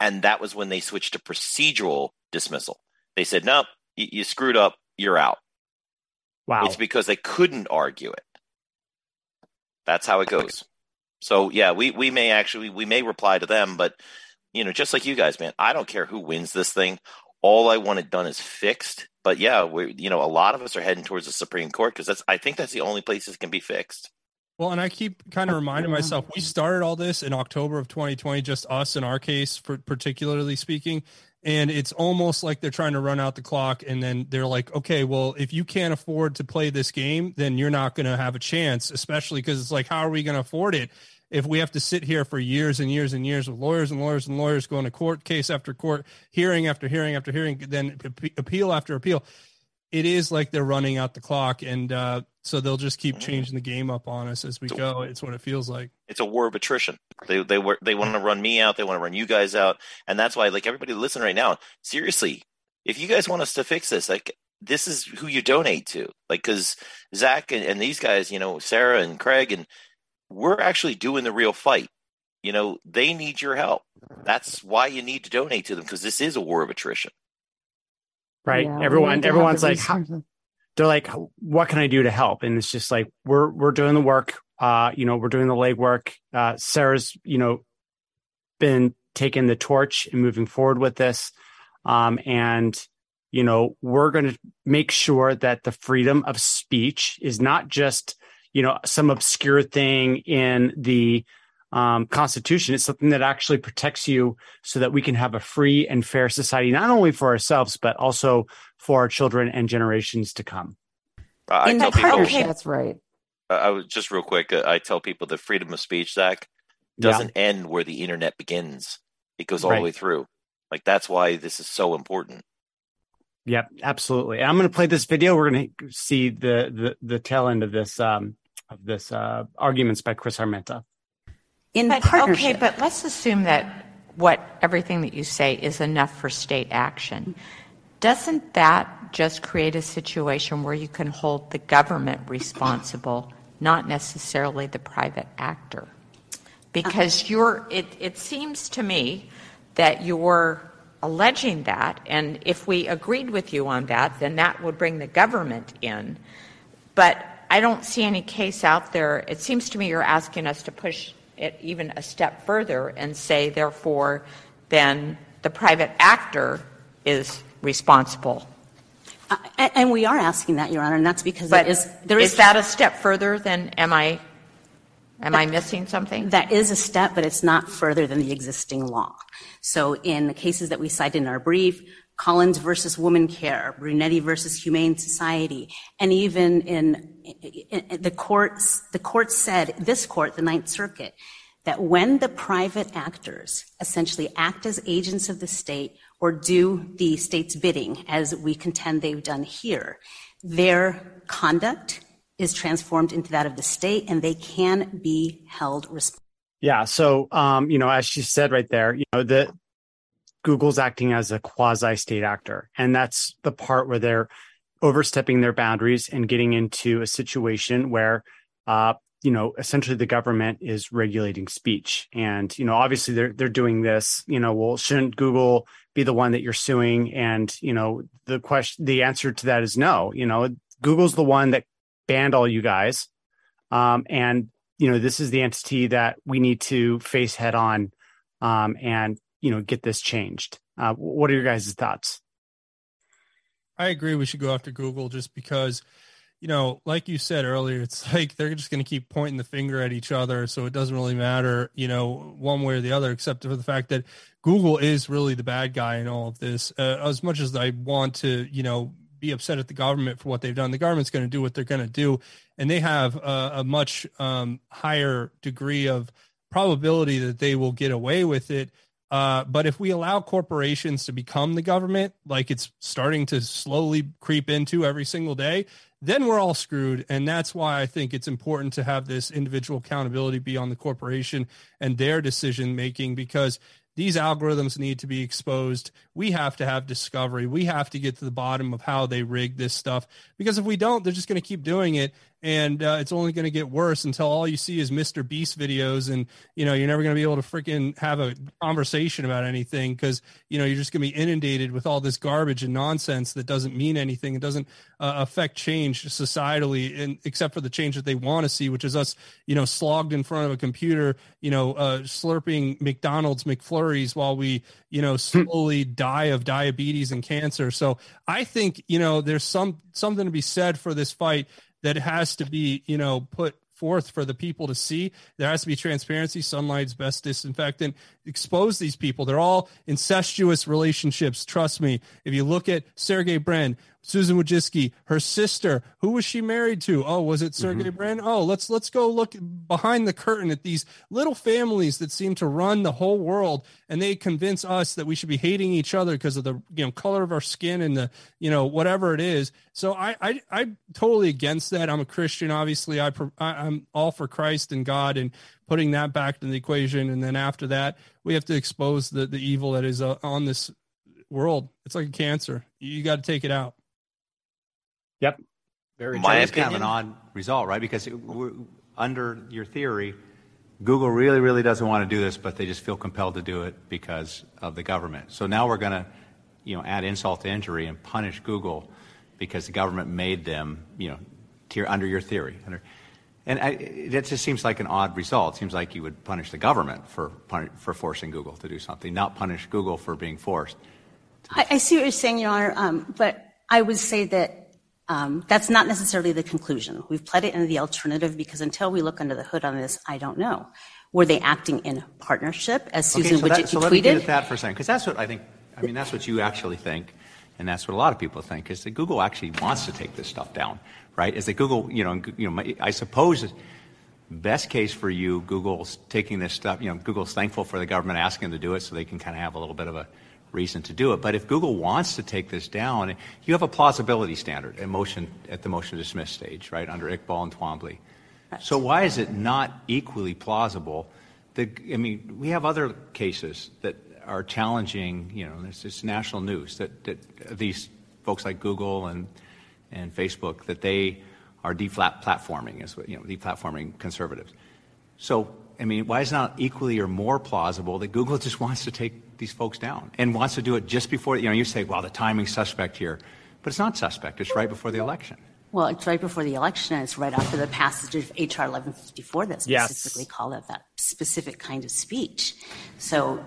And that was when they switched to procedural dismissal. They said, nope, you, you screwed up, you're out. Wow. It's because they couldn't argue it. That's how it goes. So yeah, we we may actually we may reply to them, but you know, just like you guys, man, I don't care who wins this thing. All I want it done is fixed. But yeah, we you know, a lot of us are heading towards the Supreme Court because that's I think that's the only place it can be fixed. Well, and I keep kind of reminding myself, we started all this in October of 2020, just us in our case, for particularly speaking and it's almost like they're trying to run out the clock and then they're like okay well if you can't afford to play this game then you're not going to have a chance especially because it's like how are we going to afford it if we have to sit here for years and years and years with lawyers and lawyers and lawyers going to court case after court hearing after hearing after hearing then appeal after appeal it is like they're running out the clock and uh, so they'll just keep mm-hmm. changing the game up on us as we go. It's what it feels like. It's a war of attrition. They they were they want to run me out. They want to run you guys out. And that's why like everybody listen right now seriously if you guys want us to fix this like this is who you donate to. Like because zach and, and these guys you know sarah and craig and we're actually doing the real fight you know they need your help that's why you need to donate to them because this is a war of attrition right? Yeah, Everyone, everyone's like, they're like, what can I do to help? And it's just like, we're, we're doing the work. Uh, you know, we're doing the legwork. Uh, Sarah's, you know, been taking the torch and moving forward with this. Um, and, you know, we're going to make sure that the freedom of speech is not just, you know, some obscure thing in the, um, Constitution. It's something that actually protects you so that we can have a free and fair society, not only for ourselves, but also for our children and generations to come. Uh, I tell people, that's right. Uh, I was just real quick. Uh, I tell people the freedom of speech, Zach, doesn't yeah. end where the internet begins. It goes all right. the way through. Like that's why this is so important. Yep, absolutely. And I'm going to play this video. We're going to see the the, the tail end of this um, of this uh, arguments by Cris Armenta in but, partnership. Okay, but let's assume that what everything that you say is enough for state action. Doesn't that just create a situation where you can hold the government responsible, not necessarily the private actor? Because you're, it, it seems to me that you're alleging that, and if we agreed with you on that, then that would bring the government in. But I don't see any case out there. It seems to me you're asking us to push it even a step further and say, therefore, then the private actor is responsible. Uh, and we are asking that, Your Honor, and that's because but is, there is, is that a step further than am I Am I missing something? That is a step, but it's not further than the existing law. So in the cases that we cite in our brief, Collins versus Woman Care, Brunette versus Humane Society, and even in the courts, the court said, this court, the Ninth Circuit, that when the private actors essentially act as agents of the state or do the state's bidding, as we contend they've done here, their conduct is transformed into that of the state and they can be held responsible. Yeah. So, um, you know, as she said right there, you know, that Google's acting as a quasi state actor. And that's the part where they're overstepping their boundaries and getting into a situation where, uh, you know, essentially the government is regulating speech. And, you know, obviously they're, they're doing this, you know, well, shouldn't Google be the one that you're suing? And, you know, the question, the answer to that is no, you know, Google's the one that banned all you guys. Um, and, you know, this is the entity that we need to face head on. Um, and you know get this changed. Uh, what are your guys' thoughts? I agree. We should go after Google just because, you know, like you said earlier, it's like they're just going to keep pointing the finger at each other. So it doesn't really matter, you know, one way or the other, except for the fact that Google is really the bad guy in all of this. Uh, as much as I want to, you know, be upset at the government for what they've done, the government's going to do what they're going to do, and they have a, a much um, higher degree of probability that they will get away with it uh, but if we allow corporations to become the government, like it's starting to slowly creep into every single day, then we're all screwed. And that's why I think it's important to have this individual accountability be on the corporation and their decision making because these algorithms need to be exposed. We have to have discovery. We have to get to the bottom of how they rig this stuff because if we don't, they're just going to keep doing it and uh, it's only going to get worse until all you see is Mr. Beast videos, and you know you're never going to be able to freaking have a conversation about anything because you know you're just going to be inundated with all this garbage and nonsense that doesn't mean anything. It doesn't uh, affect change societally, and except for the change that they want to see, which is us, you know, slogged in front of a computer, you know, uh, slurping McDonald's McFlurries while we, you know, slowly die of diabetes and cancer. So I think you know there's some something to be said for this fight that has to be, you know, put forth for the people to see. There has to be transparency. Sunlight's best disinfectant. Expose these people. They're all incestuous relationships. Trust me. If you look at Sergey Brin, Susan Wojcicki, her sister. Who was she married to? Oh, was it Sergey mm-hmm. Brin? Oh, let's let's go look behind the curtain at these little families that seem to run the whole world, and they convince us that we should be hating each other because of the you know color of our skin and the you know whatever it is. So I I I'm totally against that. I'm a Christian, obviously. I, I I'm all for Christ and God and putting that back in the equation, and then after that, we have to expose the the evil that is uh, on this world. It's like a cancer. You got to take it out. Yep. Very My it's kind of an odd result, right? Because it, under your theory, Google really, really doesn't want to do this, but they just feel compelled to do it because of the government. So now we're going to, you know, add insult to injury and punish Google because the government made them, you know, tier, under your theory. Under, and I, it just seems like an odd result. It seems like you would punish the government for for forcing Google to do something, not punish Google for being forced. I, I, see what you're saying, Your Honor, um, but I would say that Um, that's not necessarily the conclusion. We've pled it in the alternative because until we look under the hood on this, I don't know. Were they acting in partnership, as Susan so that, so tweeted? let me get at that for a second, because that's what I think. I mean, that's what you actually think, and that's what a lot of people think. Is that Google actually wants to take this stuff down, right? Is that Google, you know, you know, I suppose best case for you, Google's taking this stuff. You know, Google's thankful for the government asking them to do it, so they can kind of have a little bit of a reason to do it. But if Google wants to take this down, you have a plausibility standard at motion at the motion to dismiss stage, right, under Iqbal and Twombly. So why is it not equally plausible? That, I mean, we have other cases that are challenging. You know, it's, it's national news that, that these folks like Google and and Facebook that they are deplatforming, as you know, deplatforming conservatives. So I mean, why is it not equally or more plausible that Google just wants to take these folks down and wants to do it just before, you know, you say, well, the timing's suspect here. But it's not suspect. It's right before the election. Well, it's right before the election, and it's right after the passage of H.R. 1154 that specifically yes. called out that specific kind of speech. So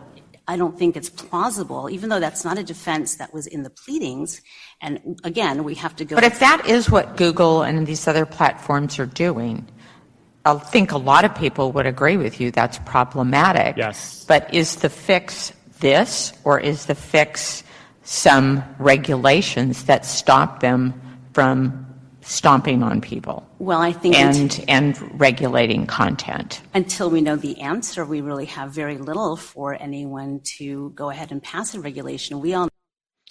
I don't think it's plausible, even though that's not a defense that was in the pleadings. And again, we have to go. But if that is what Google and these other platforms are doing, I think a lot of people would agree with you that's problematic. Yes. But is the fix this, or is the fix some regulations that stop them from stomping on people? Well, I think and and regulating content. Until we know the answer, we really have very little for anyone to go ahead and pass a regulation. We all.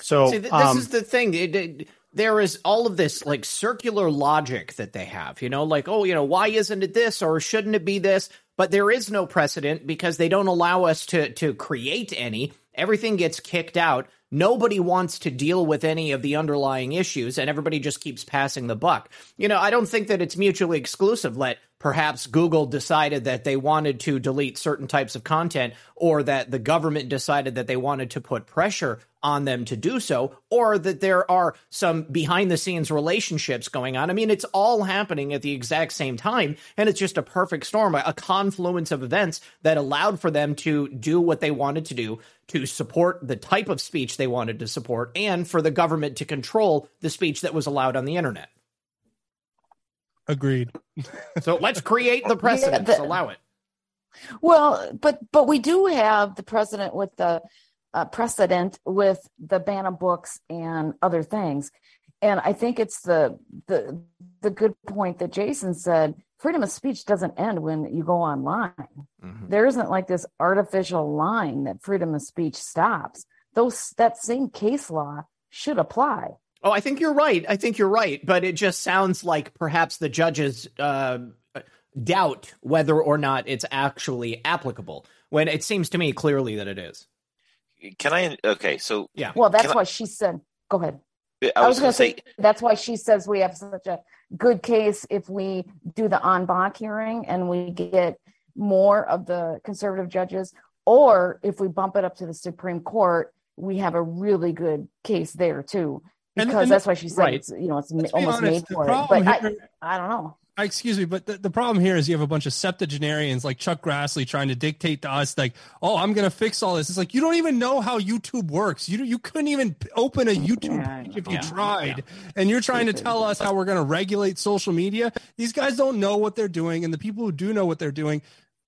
So See, th- this um, is the thing. It, it, there is all of this like circular logic that they have. You know, like oh, you know, why isn't it this or shouldn't it be this? But there is no precedent because they don't allow us to to create any. Everything gets kicked out. Nobody wants to deal with any of the underlying issues, and everybody just keeps passing the buck. You know, I don't think that it's mutually exclusive. Let perhaps Google decided that they wanted to delete certain types of content, or that the government decided that they wanted to put pressure on them to do so, or that there are some behind the scenes relationships going on. I mean, it's all happening at the exact same time, and it's just a perfect storm, a confluence of events that allowed for them to do what they wanted to do to support the type of speech they wanted to support and for the government to control the speech that was allowed on the internet. Agreed. so let's create the precedent. Yeah, the- allow it. Well, but but we do have the president with the uh, precedent with the Bantam Books and other things, and I think it's the the the good point that Jason said. Freedom of speech doesn't end when you go online. Mm-hmm. There isn't like this artificial line that freedom of speech stops. Those that same case law should apply. Oh, I think you're right. I think you're right. But it just sounds like perhaps the judges uh, doubt whether or not it's actually applicable. When it seems to me clearly that it is. Can I? Okay, so Yeah. Well, that's Can I- why she said. Go ahead. I was, going going to to say, say that's why she says we have such a good case if we do the en banc hearing and we get more of the conservative judges, or if we bump it up to the Supreme Court, we have a really good case there too. And- Because and that's why she said right. it's you know it's ma- Let's almost honest, made for it. But I, here- I don't know. Uh, excuse me, but the, the problem here is you have a bunch of septuagenarians like Chuck Grassley trying to dictate to us, like, "Oh, I'm going to fix all this." It's like you don't even know how YouTube works. You you couldn't even open a YouTube Yeah, page if you yeah, tried, and you're trying to tell us how we're going to regulate social media. These guys don't know what they're doing, and the people who do know what they're doing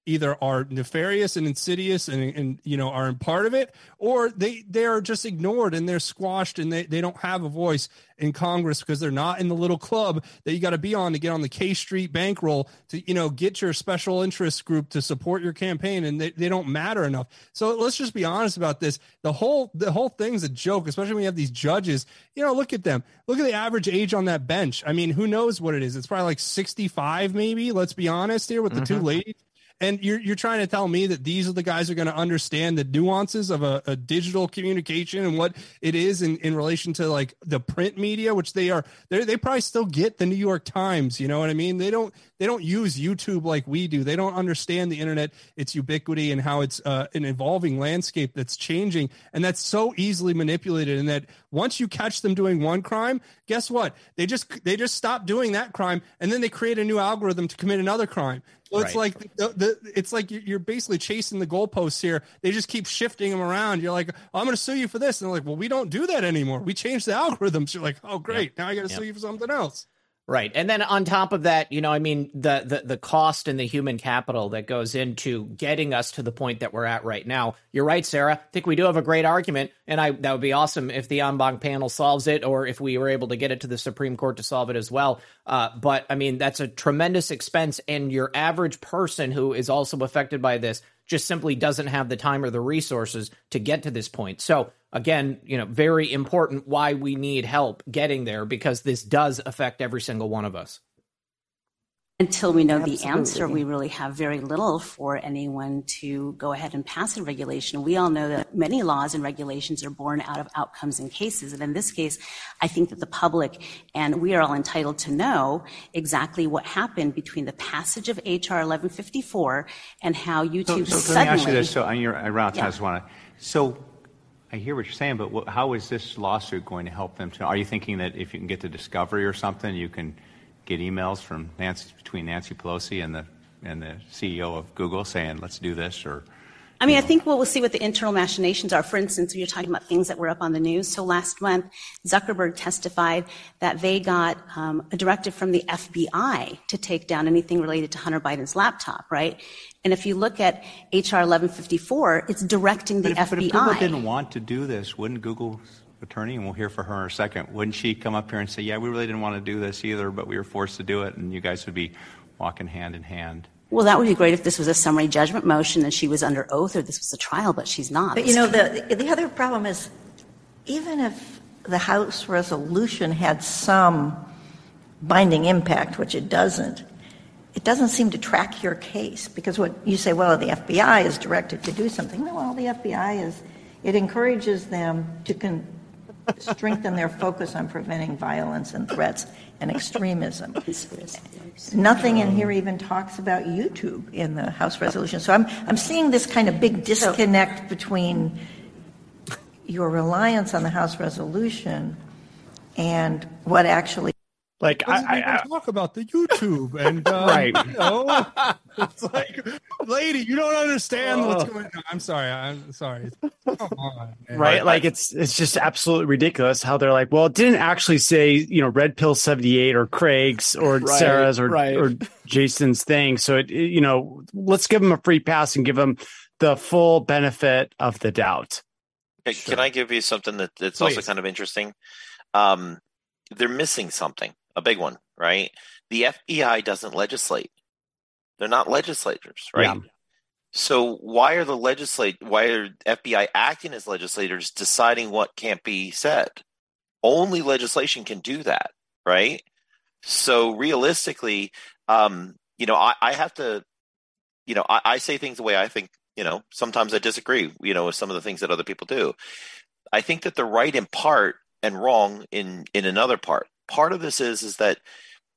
either are nefarious and insidious and, and you know are in part of it or they they are just ignored and they're squashed and they, they don't have a voice in congress because they're not in the little club that you got to be on to get on the k street bankroll to you know get your special interest group to support your campaign and they, they don't matter enough. So let's just be honest about this. The whole the whole thing's a joke especially when you have these judges. You know look at them. Look at the average age on that bench. I mean who knows what it is? It's probably like 65 maybe let's be honest here with the two mm-hmm. ladies and you're you're trying to tell me that these are the guys who are going to understand the nuances of a, a digital communication and what it is in, in relation to like the print media, which they are they they probably still get the New York Times. You know what I mean? They don't they don't use YouTube like we do. They don't understand the internet, its ubiquity, and how it's uh, an evolving landscape that's changing, and that's so easily manipulated. And that once you catch them doing one crime, guess what? They just they just stop doing that crime, and then they create a new algorithm to commit another crime. So it's Right. like the, the it's like you're you're basically chasing the goalposts here. They just keep shifting them around. You're like, oh, I'm going to sue you for this, and they're like, well, we don't do that anymore. We changed the algorithms. You're like, oh, great, now I got to Yep. sue you for something else. Right. And then on top of that, you know, I mean, the, the the cost and the human capital that goes into getting us to the point that we're at right now. You're right, Sarah. I think we do have a great argument, and I that would be awesome if the en banc panel solves it, or if we were able to get it to the Supreme Court to solve it as well. Uh, but I mean, that's a tremendous expense, and your average person who is also affected by this just simply doesn't have the time or the resources to get to this point. So again, you know, very important why we need help getting there because this does affect every single one of us. Until we know the answer, we really have very little for anyone to go ahead and pass a regulation. We all know that many laws and regulations are born out of outcomes and cases. And in this case, I think that the public and we are all entitled to know exactly what happened between the passage of HR 1154 and how So, YouTube so suddenly. let me ask you this. So, on your around time, Yeah. I just want to. So, I hear what you're saying, but how is this lawsuit going to help them? To, are you thinking that if you can get to discovery or something, you can get emails from Nancy between Nancy Pelosi and the and the CEO of Google saying, "Let's do this," or I mean, I think what we'll see what the internal machinations are. For instance, you're talking about things that were up on the news. So last month, Zuckerberg testified that they got um, a directive from the FBI to take down anything related to Hunter Biden's laptop, right? And if you look at HR 1154, it's directing the but if, FBI. But if Google didn't want to do this, wouldn't Google's attorney, and we'll hear from her in a second, wouldn't she come up here and say, yeah, we really didn't want to do this either, but we were forced to do it, and you guys would be walking hand in hand? Well, that would be great if this was a summary judgment motion and she was under oath or this was a trial, but she's not. But you know, the, the other problem is even if the House resolution had some binding impact, which it doesn't, it doesn't seem to track your case because what you say, well, the FBI is directed to do something. No, well, the FBI is, it encourages them to con- strengthen their focus on preventing violence and threats and extremism. Nothing in here even talks about YouTube in the House resolution. So I'm, I'm seeing this kind of big disconnect between your reliance on the House resolution and what actually like Doesn't I, I, talk about the YouTube and um, Right. You know, it's like, lady, you don't understand what's Oh. going on. I'm sorry. I'm sorry. Come on, right like it's it's just absolutely ridiculous how they're like well it didn't actually say you know red pill 78 or craig's or Right, sarah's or, right. or jason's thing so it, it- you know let's give them a free pass and give them the full benefit of the doubt Hey, Can I give you something that, that's also kind of interesting? Um, they're missing something, a big one, right? The FBI doesn't legislate. They're not legislators, right? Yeah. So why are the legislate why are FBI acting as legislators deciding what can't be said? Only legislation can do that, right? So realistically, um, you know, I, I have to, you know, I, I say things the way I think. You know, sometimes I disagree. You know, with some of the things that other people do. I think that they're right in part and wrong in in another part. Part of this is is that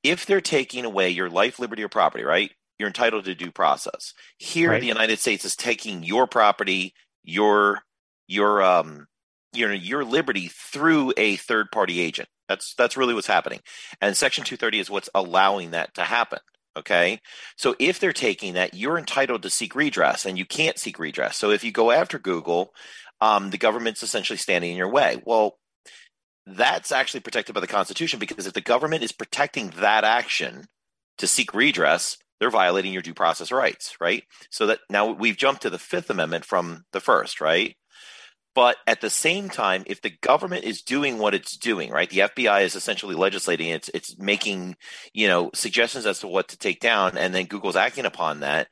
if they're taking away your life, liberty, or property, right? You're entitled to due process. Here, Right. the United States is taking your property, your your um your your liberty through a third party agent. That's that's really what's happening. And Section 230 is what's allowing that to happen. Okay. So if they're taking that, you're entitled to seek redress and you can't seek redress. So if you go after Google, um, the government's essentially standing in your way. Well, that's actually protected by the Constitution because if the government is protecting that action to seek redress, they're violating your due process rights, right? So that now we've jumped to the Fifth Amendment from the first, right? But at the same time, if the government is doing what it's doing, right, the FBI is essentially legislating, it's it's making you know suggestions as to what to take down, and then Google's acting upon that.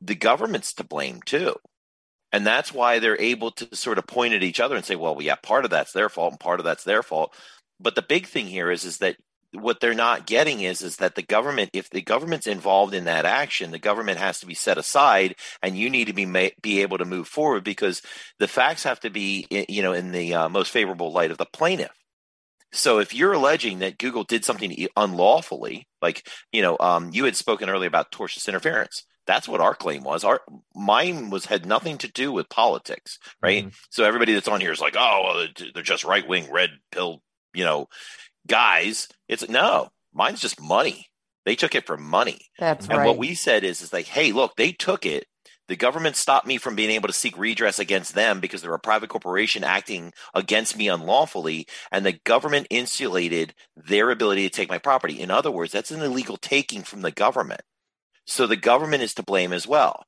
The government's to blame too, and that's why they're able to sort of point at each other and say, "Well, yeah, part of that's their fault, and part of that's their fault." But the big thing here is is that what they're not getting is is that the government if the government's involved in that action the government has to be set aside and you need to be be able to move forward because the facts have to be you know in the uh, most favorable light of the plaintiff so if you're alleging that google did something unlawfully like you know um, you had spoken earlier about tortious interference that's what our claim was. Our mine was had nothing to do with politics right? Mm-hmm. So everybody that's on here is like oh well, they're- they're just right-wing red pill you know guys. It's no mine's just money. They took it for money. That's and right. what we said is is like hey look they took it. The government stopped me from being able to seek redress against them because they're a private corporation acting against me unlawfully and the government insulated their ability to take my property. In other words that's an illegal taking from the government so the government is to blame as well.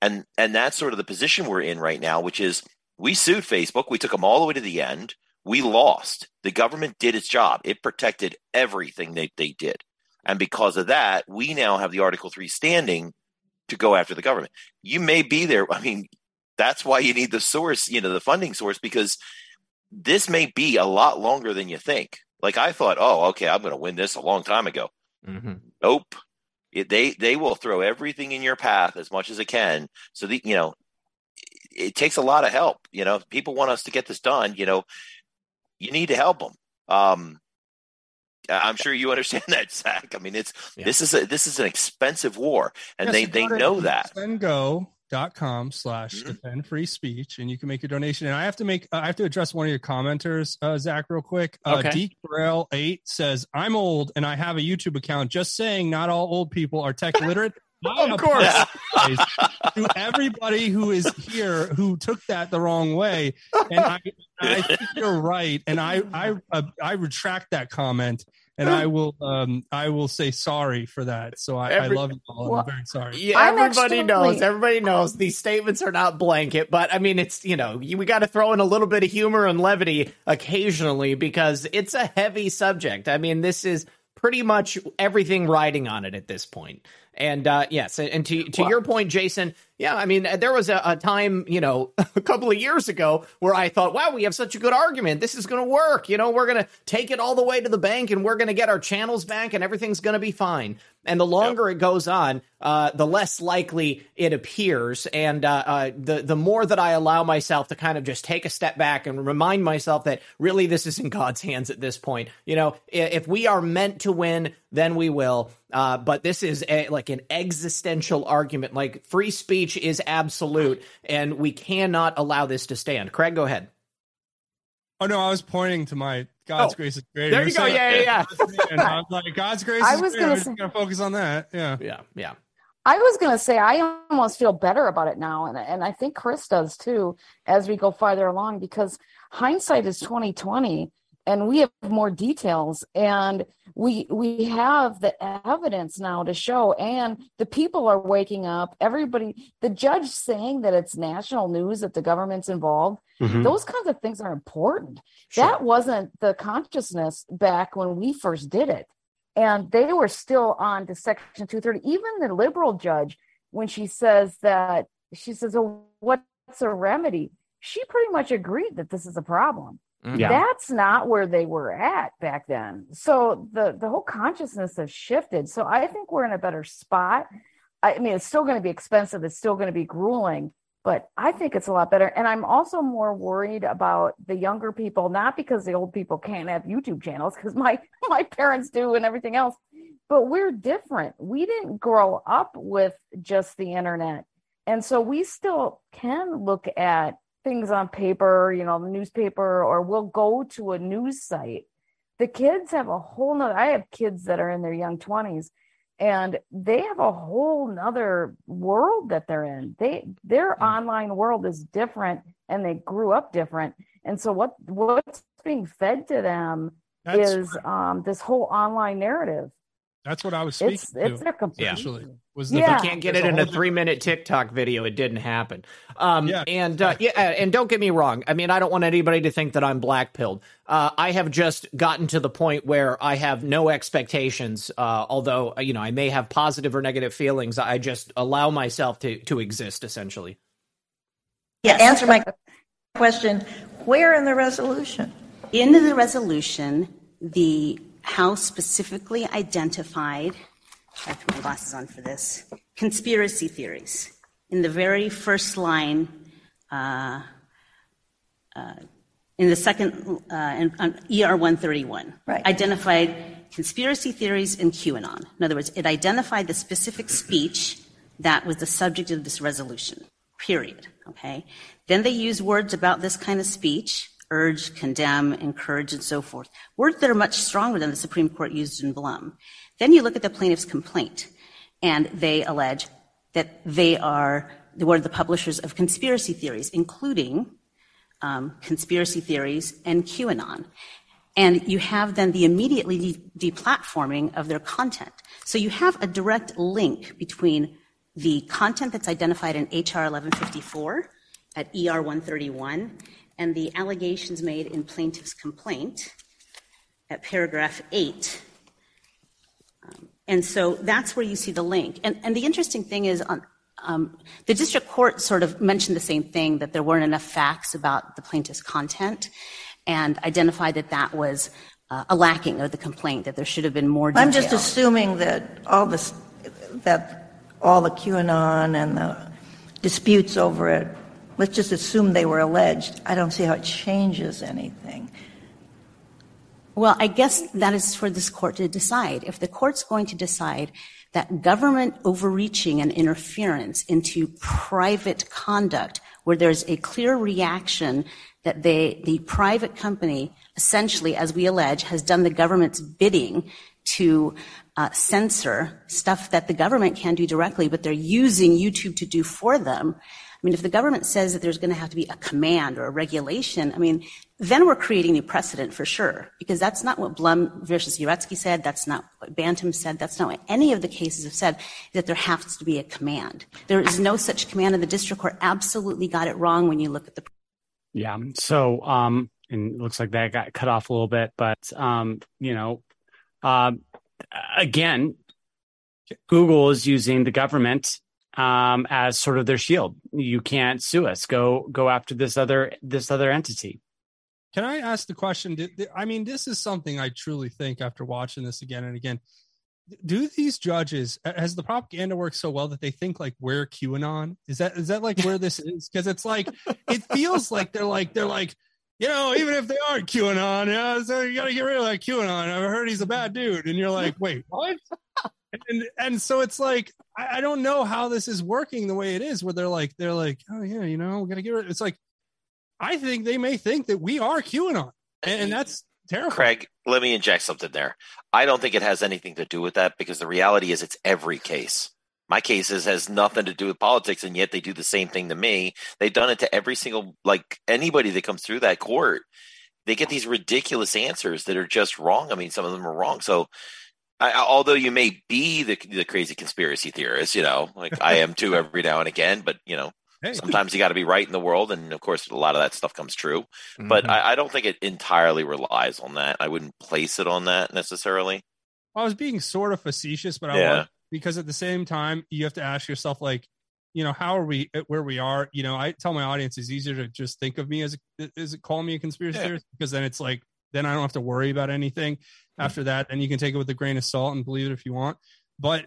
And and that's sort of the position we're in right now which is we sued facebook. We took them all the way to the end. We lost. The government did its job. It protected everything that they did. And because of that we now have the article 3 standing to go after the government. You may be there. I mean that's why you need the source you know the funding source because this may be a lot longer than you think. Like i thought oh okay i'm going to win this a long time ago. Mm-hmm. Nope it, they they will throw everything in your path as much as it can. So the you know it, it takes a lot of help you know people want us to get this done you know you need to help them um i'm sure you understand that zach. I mean it's this is a this is an expensive war and Yeah, they they go to know that com slash defend free speech and you can make your donation. And i have to make uh, i have to address one of your commenters uh, zach real quick. Uh, Okay. Deke Burrell 8 says i'm old and i have a youtube account. Just saying not all old people are tech literate. Of course. to everybody who is here who took that the wrong way, and I, I think you're right, and I I uh, I retract that comment and I will um I will say sorry for that. So I, Every, I love you all. Well, I'm very sorry. Yeah, everybody knows. Everybody knows these statements are not blanket, but I mean it's you know we got to throw in a little bit of humor and levity occasionally because it's a heavy subject. I mean this is pretty much everything riding on it at this point. And uh, yes, and to to your point, Jason, yeah, I mean, there was a, a, time, you know, a couple of years ago where I thought, wow, we have such a good argument. This is going to work. You know, we're going to take it all the way to the bank and we're going to get our channels back and everything's going to be fine. And the longer yep. it goes on, uh, the less likely it appears. And uh, uh, the the more that I allow myself to kind of just take a step back and remind myself that really this is in God's hands at this point. You know, if we are meant to win, then we will. Uh, but this is a, like an existential argument. Like free speech speech is absolute, and we cannot allow this to stand. Craig, go ahead. Oh no, I was pointing to my God's oh, grace is great. There you go. Yeah, yeah, yeah. I was like, God's grace I was Gonna, say, gonna focus on that. Yeah, yeah, yeah. I was going to say I almost feel better about it now, and and I think Cris does too as we go farther along because hindsight is twenty twenty, and we have more details and we we have the evidence now to show and the people are waking up everybody the judge saying that it's national news that the government's involved mm-hmm. those kinds of things are important sure. that wasn't the consciousness back when we first did it and they were still on to section 230 even the liberal judge when she says that she says oh what's a remedy she pretty much agreed that this is a problem. Mm-hmm. Yeah. That's not where they were at back then. So the the whole consciousness has shifted. So I think we're in a better spot. I mean, it's still going to be expensive. It's still going to be grueling, but I think it's a lot better. And I'm also more worried about the younger people, not because the old people can't have YouTube channels, because my my parents do and everything else. But we're different. We didn't grow up with just the internet, and so we still can look at things on paper, you know, the newspaper, or we'll go to a news site. The kids have a whole nother, I have kids that are in their young 20s and they have a whole nother world that they're in. They their mm. online world is different and they grew up different. And so what what's being fed to them That's is um, this whole online narrative. That's what I was speaking it's, to. It's their complete. Actually, was the, yeah. if you can't get it in a three minute TikTok video, it didn't happen. Um, yeah. and uh, yeah, and don't get me wrong. I mean, I don't want anybody to think that I'm black pilled. Uh, I have just gotten to the point where I have no expectations. Uh, although you know, I may have positive or negative feelings. I just allow myself to to exist essentially. Yeah. Answer my question. Where in the resolution? In the resolution, the House specifically identified, I have to put my glasses on for this, conspiracy theories. In the very first line, uh, uh, in the second, uh, in, on ER 131, right. identified conspiracy theories and QAnon. In other words, it identified the specific speech that was the subject of this resolution, period. Okay? Then they use words about this kind of speech urge, condemn, encourage, and so forth. Words that are much stronger than the Supreme Court used in Blum. Then you look at the plaintiff's complaint, and they allege that they are one of the publishers of conspiracy theories, including um, conspiracy theories and QAnon. And you have then the immediately deplatforming of their content. So you have a direct link between the content that's identified in HR 1154 at ER 131 and the allegations made in plaintiff's complaint at paragraph 8. Um, and so that's where you see the link. And, and the interesting thing is, on, um, the district court sort of mentioned the same thing that there weren't enough facts about the plaintiff's content and identified that that was uh, a lacking of the complaint, that there should have been more detail. I'm just assuming that all this, that all the QAnon and the disputes over it Let's just assume they were alleged. I don't see how it changes anything. Well, I guess that is for this court to decide. If the court's going to decide that government overreaching and interference into private conduct, where there's a clear reaction that they, the private company, essentially, as we allege, has done the government's bidding to uh, censor stuff that the government can do directly, but they're using YouTube to do for them. I mean, if the government says that there's going to have to be a command or a regulation, I mean, then we're creating new precedent for sure, because that's not what Blum versus Yaretsky said. That's not what Bantam said. That's not what any of the cases have said, that there has to be a command. There is no such command, and the district court absolutely got it wrong when you look at the. Yeah. So, um, and it looks like that got cut off a little bit, but, um, you know, uh, again, Google is using the government um, as sort of their shield. You can't sue us. Go go after this other this other entity. Can I ask the question? I mean, this is something I truly think after watching this again and again. Do these judges has the propaganda worked so well that they think like we're QAnon? Is that is that like where this is? Because it's like it feels like they're like they're like you know even if they aren't QAnon, yeah, so you got to get rid of that QAnon. I've heard he's a bad dude, and you're like, wait, what? and and so it's like I, I, don't know how this is working the way it is, where they're like they're like, oh yeah, you know, we're gonna get rid. It's like I think they may think that we are QAnon, and, and that's terrible. Craig, let me inject something there. I don't think it has anything to do with that because the reality is it's every case. My cases has nothing to do with politics, and yet they do the same thing to me. They've done it to every single like anybody that comes through that court. They get these ridiculous answers that are just wrong. I mean, some of them are wrong. So I, although you may be the, the crazy conspiracy theorist, you know, like I am too every now and again, but you know, hey. sometimes you got to be right in the world, and of course, a lot of that stuff comes true. Mm-hmm. But I, I, don't think it entirely relies on that. I wouldn't place it on that necessarily. I was being sort of facetious, but I yeah. was because at the same time, you have to ask yourself, like, you know, how are we where we are? You know, I tell my audience it's easier to just think of me as is it call me a conspiracy yeah. theorist because then it's like then I don't have to worry about anything after that. and you can take it with a grain of salt and believe it if you want. But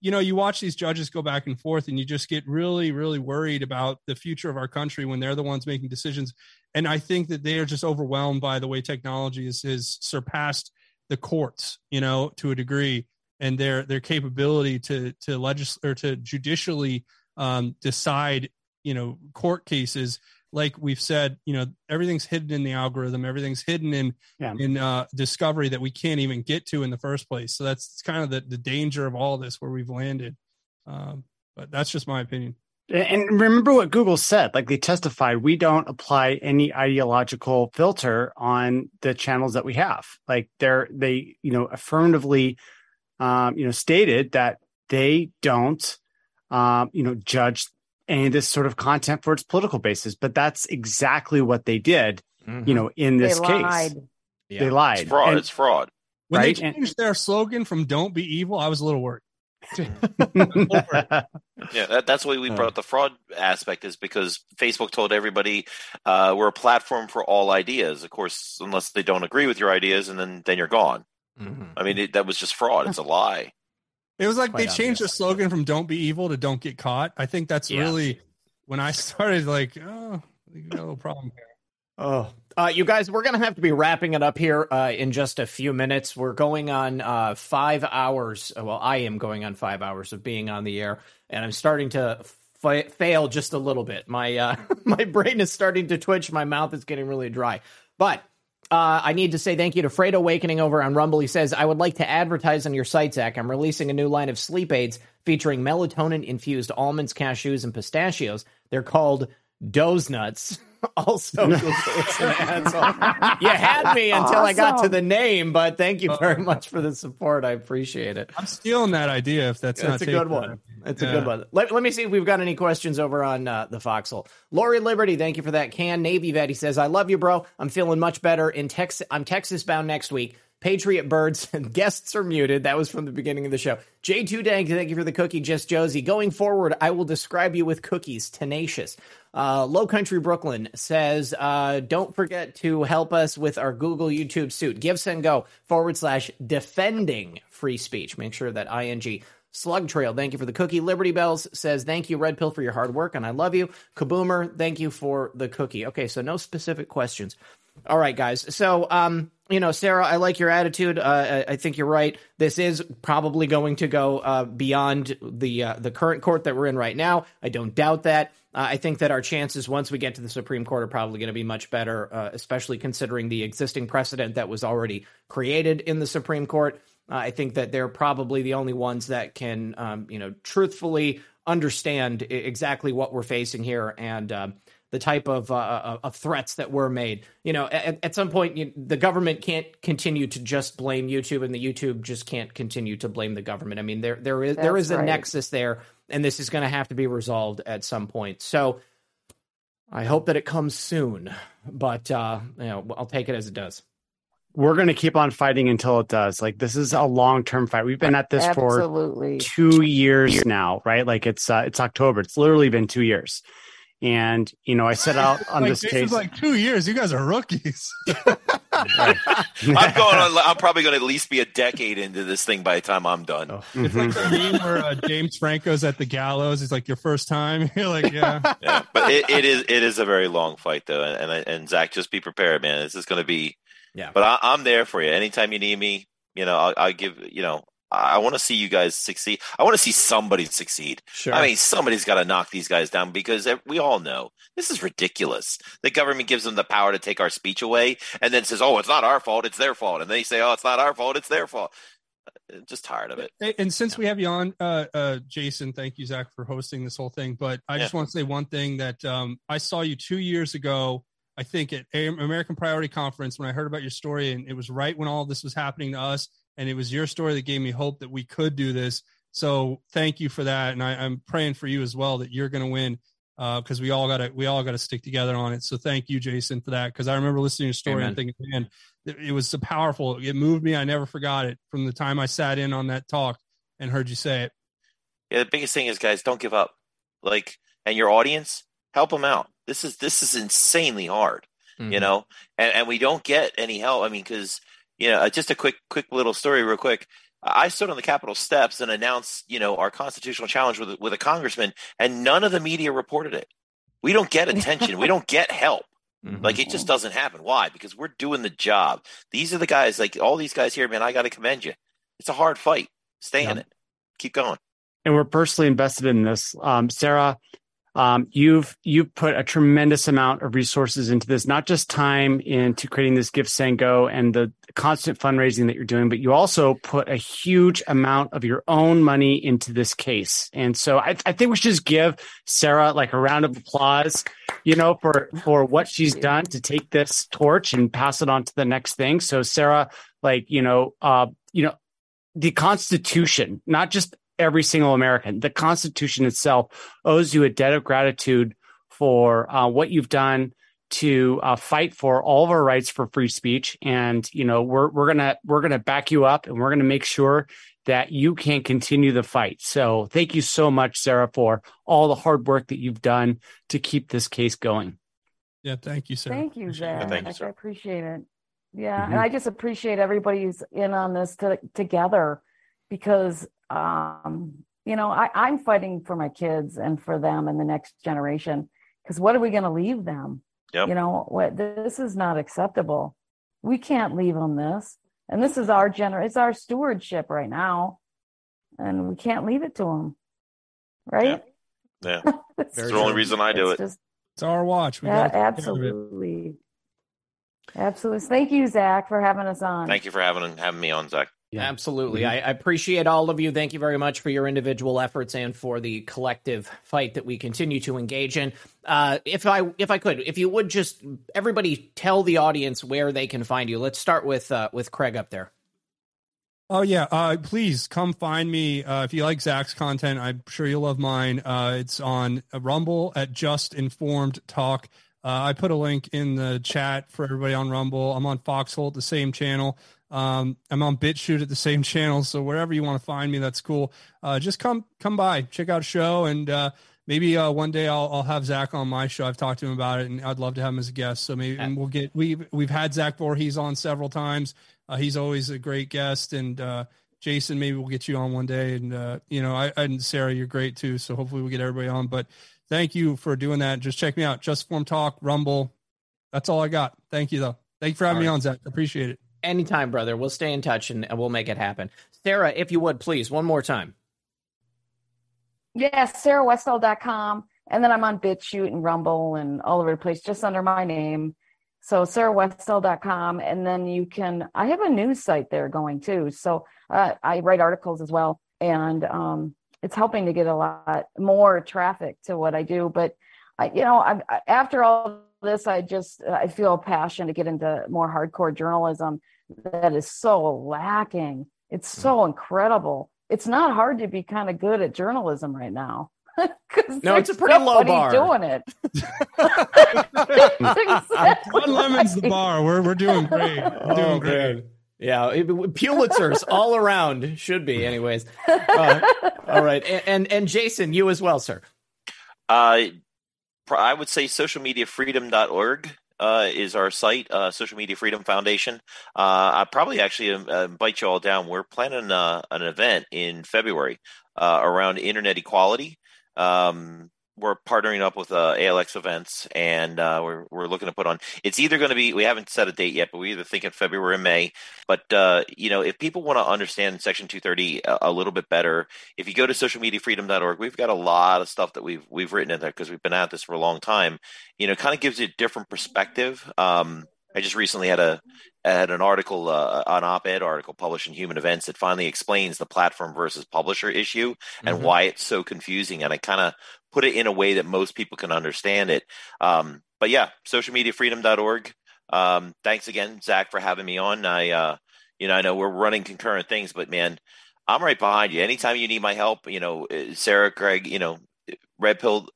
you know, you watch these judges go back and forth, and you just get really, really worried about the future of our country when they're the ones making decisions. And I think that they are just overwhelmed by the way technology has, has surpassed the courts, you know, to a degree, and their their capability to to legislate or to judicially um, decide, you know, court cases like we've said, you know, everything's hidden in the algorithm, everything's hidden in yeah. in uh, discovery that we can't even get to in the first place. So that's kind of the, the danger of all this where we've landed. Um, but that's just my opinion. And remember what Google said, like they testified, we don't apply any ideological filter on the channels that we have. Like they're, they, you know, affirmatively, um, you know, stated that they don't, um, you know, judge any of this sort of content for its political basis. But that's exactly what they did, mm-hmm. you know, in this they case. Lied. Yeah. They lied. It's fraud. And, it's fraud. When right? they changed and, their slogan from "Don't be evil," I was a little worried. yeah, that, that's why we brought the fraud aspect is because Facebook told everybody uh, we're a platform for all ideas. Of course, unless they don't agree with your ideas, and then then you're gone. Mm-hmm. I mean, it, that was just fraud. It's a lie. It was like they changed the slogan from "Don't be evil" to "Don't get caught." I think that's yeah. really when I started. Like, oh, we got a little problem here. Oh, uh, you guys, we're gonna have to be wrapping it up here uh, in just a few minutes. We're going on uh, five hours. Uh, well, I am going on five hours of being on the air, and I'm starting to f- fail just a little bit. My uh, my brain is starting to twitch. My mouth is getting really dry. But uh, I need to say thank you to Freight Awakening over on Rumble. He says, I would like to advertise on your site, Zach. I'm releasing a new line of sleep aids featuring melatonin infused almonds, cashews, and pistachios. They're called Doze Nuts. also, you had me until awesome. I got to the name, but thank you very much for the support. I appreciate it. I'm stealing that idea if that's not a good one. It's yeah. a good one. Let, let me see if we've got any questions over on uh, the Foxhole. Lori Liberty, thank you for that. Can Navy vet, he says, I love you, bro. I'm feeling much better in Texas. I'm Texas bound next week. Patriot Birds and guests are muted. That was from the beginning of the show. J2 Dank, thank you for the cookie, just Josie. Going forward, I will describe you with cookies, tenacious. Uh, Low Country Brooklyn says, uh, don't forget to help us with our Google YouTube suit. Give send go forward slash defending free speech. Make sure that ing Slug Trail, thank you for the cookie. Liberty Bells says, thank you, Red Pill, for your hard work, and I love you. Kaboomer, thank you for the cookie. Okay, so no specific questions. All right, guys. So, um, you know, Sarah, I like your attitude. Uh, I think you're right. This is probably going to go uh, beyond the uh, the current court that we're in right now. I don't doubt that. Uh, I think that our chances once we get to the Supreme Court are probably going to be much better, uh, especially considering the existing precedent that was already created in the Supreme Court. Uh, I think that they're probably the only ones that can, um, you know, truthfully understand exactly what we're facing here and um, the type of uh, uh, of threats that were made. You know, at, at some point, you, the government can't continue to just blame YouTube, and the YouTube just can't continue to blame the government. I mean, there there is That's there is a right. nexus there, and this is going to have to be resolved at some point. So. I hope that it comes soon, but uh, you know, I'll take it as it does we're going to keep on fighting until it does. Like this is a long term fight. We've been at this Absolutely. for two years now, right? Like it's uh, it's October. It's literally been two years. And you know, I set out on like, this, this case. like two years. You guys are rookies. I'm going. On, I'm probably going to at least be a decade into this thing by the time I'm done. Oh. It's like the meme where uh, James Franco's at the gallows. He's like, "Your first time." You're like, "Yeah." Yeah, but it, it is it is a very long fight though, and and, and Zach, just be prepared, man. This is going to be yeah. But I, am there for you. Anytime you need me, you know, I'll, I'll give, you know, I want to see you guys succeed. I want to see somebody succeed. Sure. I mean, somebody's got to knock these guys down because we all know this is ridiculous. The government gives them the power to take our speech away and then says, oh, it's not our fault, it's their fault. And they say, oh, it's not our fault, it's their fault. I'm uh, just tired of it. And since we have you on, uh, uh, Jason, thank you, Zach, for hosting this whole thing. But I just want to say one thing that um, I saw you two years ago I think at American Priority Conference when I heard about your story, and it was right when all this was happening to us, and it was your story that gave me hope that we could do this. So thank you for that, and I, am praying for you as well that you're going to win because uh, we all got to we all got to stick together on it. So thank you, Jason, for that because I remember listening to your story Amen. and thinking, man, it, it was so powerful. It moved me. I never forgot it from the time I sat in on that talk and heard you say it. Yeah, the biggest thing is, guys, don't give up. Like, and your audience, help them out this is this is insanely hard, mm-hmm. you know, and and we don't get any help. I mean, because you know, just a quick quick little story, real quick. I stood on the Capitol steps and announced, you know, our constitutional challenge with with a congressman, and none of the media reported it. We don't get attention. we don't get help. Mm-hmm. Like it just doesn't happen. Why? Because we're doing the job. These are the guys, like all these guys here, man. I got to commend you. It's a hard fight. Stay yeah. in it. Keep going. And we're personally invested in this. Um, Sarah, um, you've you've put a tremendous amount of resources into this, not just time into creating this GiveSendGo and the constant fundraising that you're doing, but you also put a huge amount of your own money into this case. And so I, I think we should just give Sarah like a round of applause, you know, for for what she's done to take this torch and pass it on to the next thing. So Sarah, like you know, uh, you know, the Constitution, not just every single American. The Constitution itself owes you a debt of gratitude for uh, what you've done to uh, fight for all of our rights for free speech. And you know, we're we're gonna we're gonna back you up, and we're gonna make sure that you can continue the fight. So, thank you so much, Sarah, for all the hard work that you've done to keep this case going. Yeah, thank you, Sarah. Thank you, Zach. Thank you, sir. I appreciate it. Yeah, mm-hmm. and I just appreciate everybody's in on this to, together because um, you know, I, I'm fighting for my kids and for them and the next generation because what are we going to leave them? Yep. You know, what this is not acceptable. We can't leave them this, and this is our gener. It's our stewardship right now, and we can't leave it to them. Right? Yeah, yeah. that's the only reason I do it's it. Just, it's our watch. We yeah, absolutely. Absolutely. Thank you, Zach, for having us on. Thank you for having having me on, Zach. Yeah. Absolutely. Mm-hmm. I, I, appreciate all of you. Thank you very much for your individual efforts and for the collective fight that we continue to engage in. Uh, if I if I could, if you would just everybody tell the audience where they can find you. Let's start with uh, with Craig up there. Oh yeah, uh, please come find me uh, if you like Zach's content. I'm sure you'll love mine. Uh, it's on Rumble at Just Informed Talk. Uh, I put a link in the chat for everybody on Rumble. I'm on Foxhole at the same channel. Um, I'm on BitChute at the same channel, so wherever you want to find me, that's cool. Uh, just come come by, check out a show, and uh, maybe uh, one day I'll, I'll have Zach on my show. I've talked to him about it, and I'd love to have him as a guest. So maybe we'll get we've we've had Zach Vorhies on several times. Uh, he's always a great guest, and uh, Jason, maybe we'll get you on one day. And uh, you know, I and Sarah, you're great too. So hopefully we'll get everybody on. But thank you for doing that. Just check me out, Just Form Talk, Rumble. That's all I got. Thank you though. Thank you for having me on, Zach. Appreciate it. Anytime, brother. We'll stay in touch and, and we'll make it happen. Sarah, if you would, please, one more time. Yes, sarahwestall.com. And then I'm on BitChute and Rumble and all over the place, just under my name. So sarahwestall.com, and then you can. I have a news site there going too. So uh, I write articles as well, and um, it's helping to get a lot more traffic to what I do. But I, you know, I, after all this, I just I feel a passion to get into more hardcore journalism that is so lacking. It's so incredible. It's not hard to be kind of good at journalism right now. no, it's a pretty low bar. Doing it. One lemon's the bar. We're we're doing great. We're oh, doing great. Man. Yeah, Pulitzers all around should be, anyways. Uh, all right, and, and, and Jason, you as well, sir. Uh, I would say socialmediafreedom.org uh, is our site, uh, Social Media Freedom Foundation. Uh, I probably actually uh, invite you all down. We're planning uh, an event in February around internet equality. Um, we're partnering up with uh, ALX events, and uh, we're we're looking to put on. It's either going to be we haven't set a date yet, but we either think in February or May. But uh, you know, if people want to understand Section 230 a, a, little bit better, if you go to socialmediafreedom.org, we've got a lot of stuff that we've we've written in there because we've been at this for a long time. You know, kind of gives you a different perspective. Um, I just recently had a had an article, uh, an op-ed article published in Human Events that finally explains the platform versus publisher issue and mm-hmm. why it's so confusing. And I kind of put it in a way that most people can understand it. Um, but yeah, socialmediafreedom.org. Um, thanks again, Zach, for having me on. I, uh, you know, I know we're running concurrent things, but man, I'm right behind you. Anytime you need my help, you know, uh, Sarah, Craig, you know, Red Pill,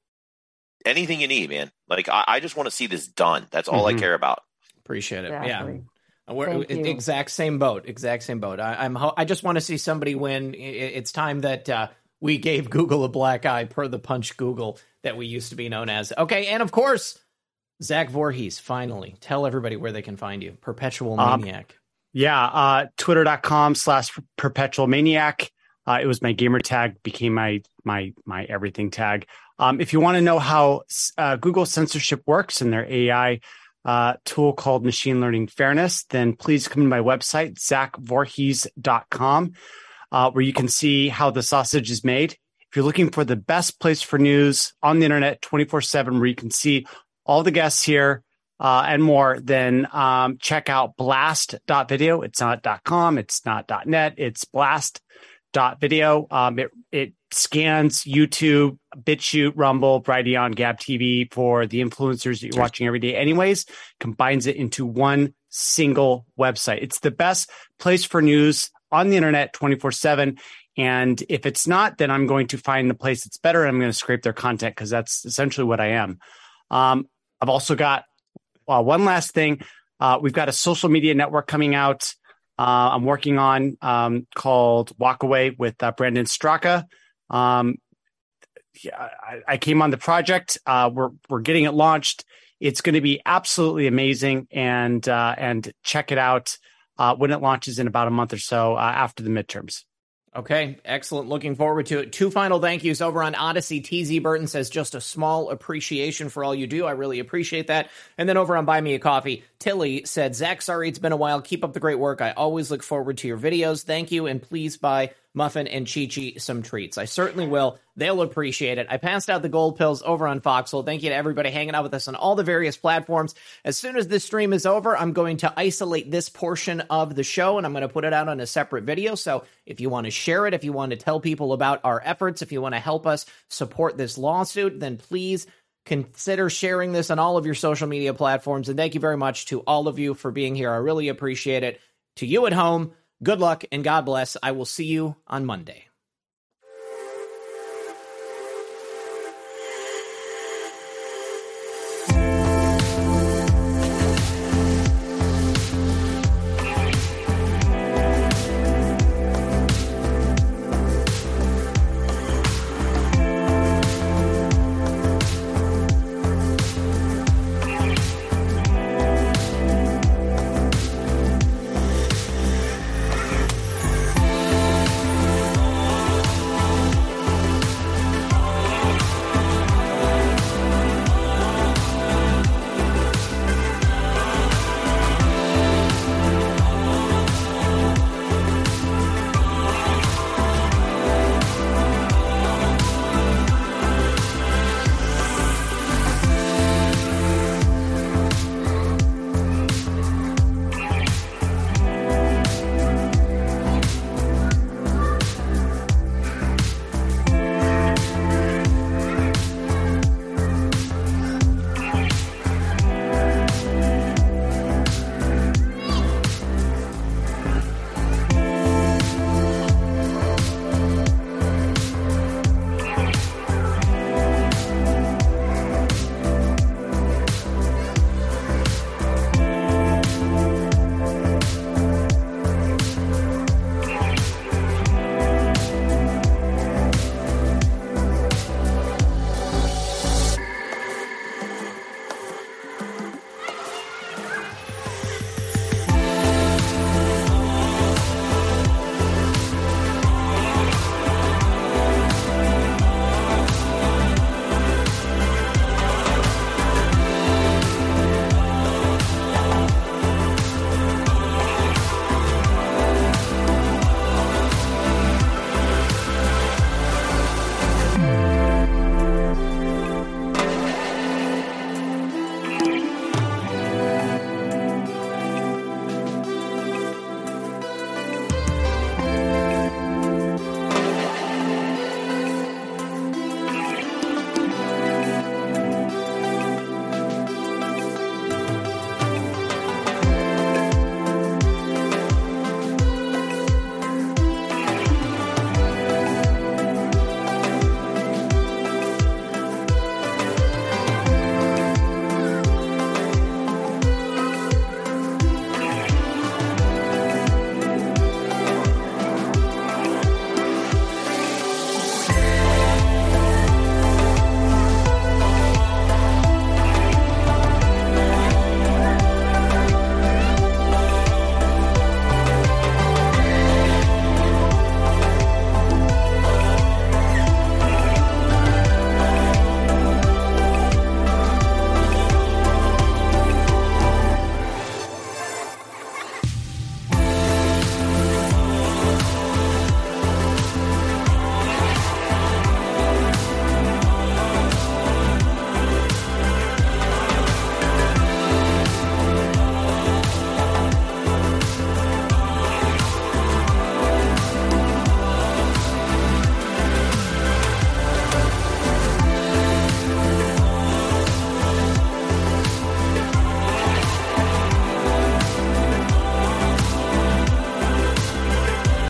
anything you need, man. Like I, I just want to see this done. That's all mm-hmm. I care about. Appreciate it. Exactly. Yeah. We're exact same boat. Exact same boat. I, am I just want to see somebody win. It's time that uh, we gave Google a black eye per the punch Google that we used to be known as. Okay, and of course, Zach Vorhies. finally. Tell everybody where they can find you. Perpetual um, Maniac. Um, yeah, uh, twitter.com slash perpetual maniac. Uh, it was my gamer tag, became my my my everything tag. Um, if you want to know how uh, Google censorship works and their AI uh, tool called Machine Learning Fairness, then please come to my website, zachvorhies.com uh, where you can see how the sausage is made. If you're looking for the best place for news on the internet 24 7, where you can see all the guests here uh, and more, then um, check out blast.video. It's not .com, it's not .net, it's blast.video. Um, it, it scans YouTube, BitChute, Rumble, Brighteon, Gab TV for the influencers that you're watching every day, anyways, combines it into one single website. It's the best place for news on the internet 24 7. And if it's not, then I'm going to find the place that's better and I'm going to scrape their content because that's essentially what I am. Um, I've also got uh, one last thing. Uh, we've got a social media network coming out. Uh, I'm working on um, called Walk Away with uh, Brandon Straka. Um, yeah, I, I, came on the project. Uh, we're we're getting it launched. It's going to be absolutely amazing, and uh, and check it out uh, when it launches in about a month or so uh, after the midterms. Okay, excellent. Looking forward to it. Two final thank yous over on Odysee. TZ Burton says just a small appreciation for all you do. I really appreciate that. And then over on Buy Me a Coffee, Tilly said, Zach, sorry it's been a while. Keep up the great work. I always look forward to your videos. Thank you. And please buy Muffin and Chi Chi some treats. I certainly will. They'll appreciate it. I passed out the gold pills over on Foxhole. Thank you to everybody hanging out with us on all the various platforms. As soon as this stream is over, I'm going to isolate this portion of the show and I'm going to put it out on a separate video. So if you want to share it, if you want to tell people about our efforts, if you want to help us support this lawsuit, then please consider sharing this on all of your social media platforms. And thank you very much to all of you for being here. I really appreciate it. To you at home, good luck and God bless. I will see you on Monday.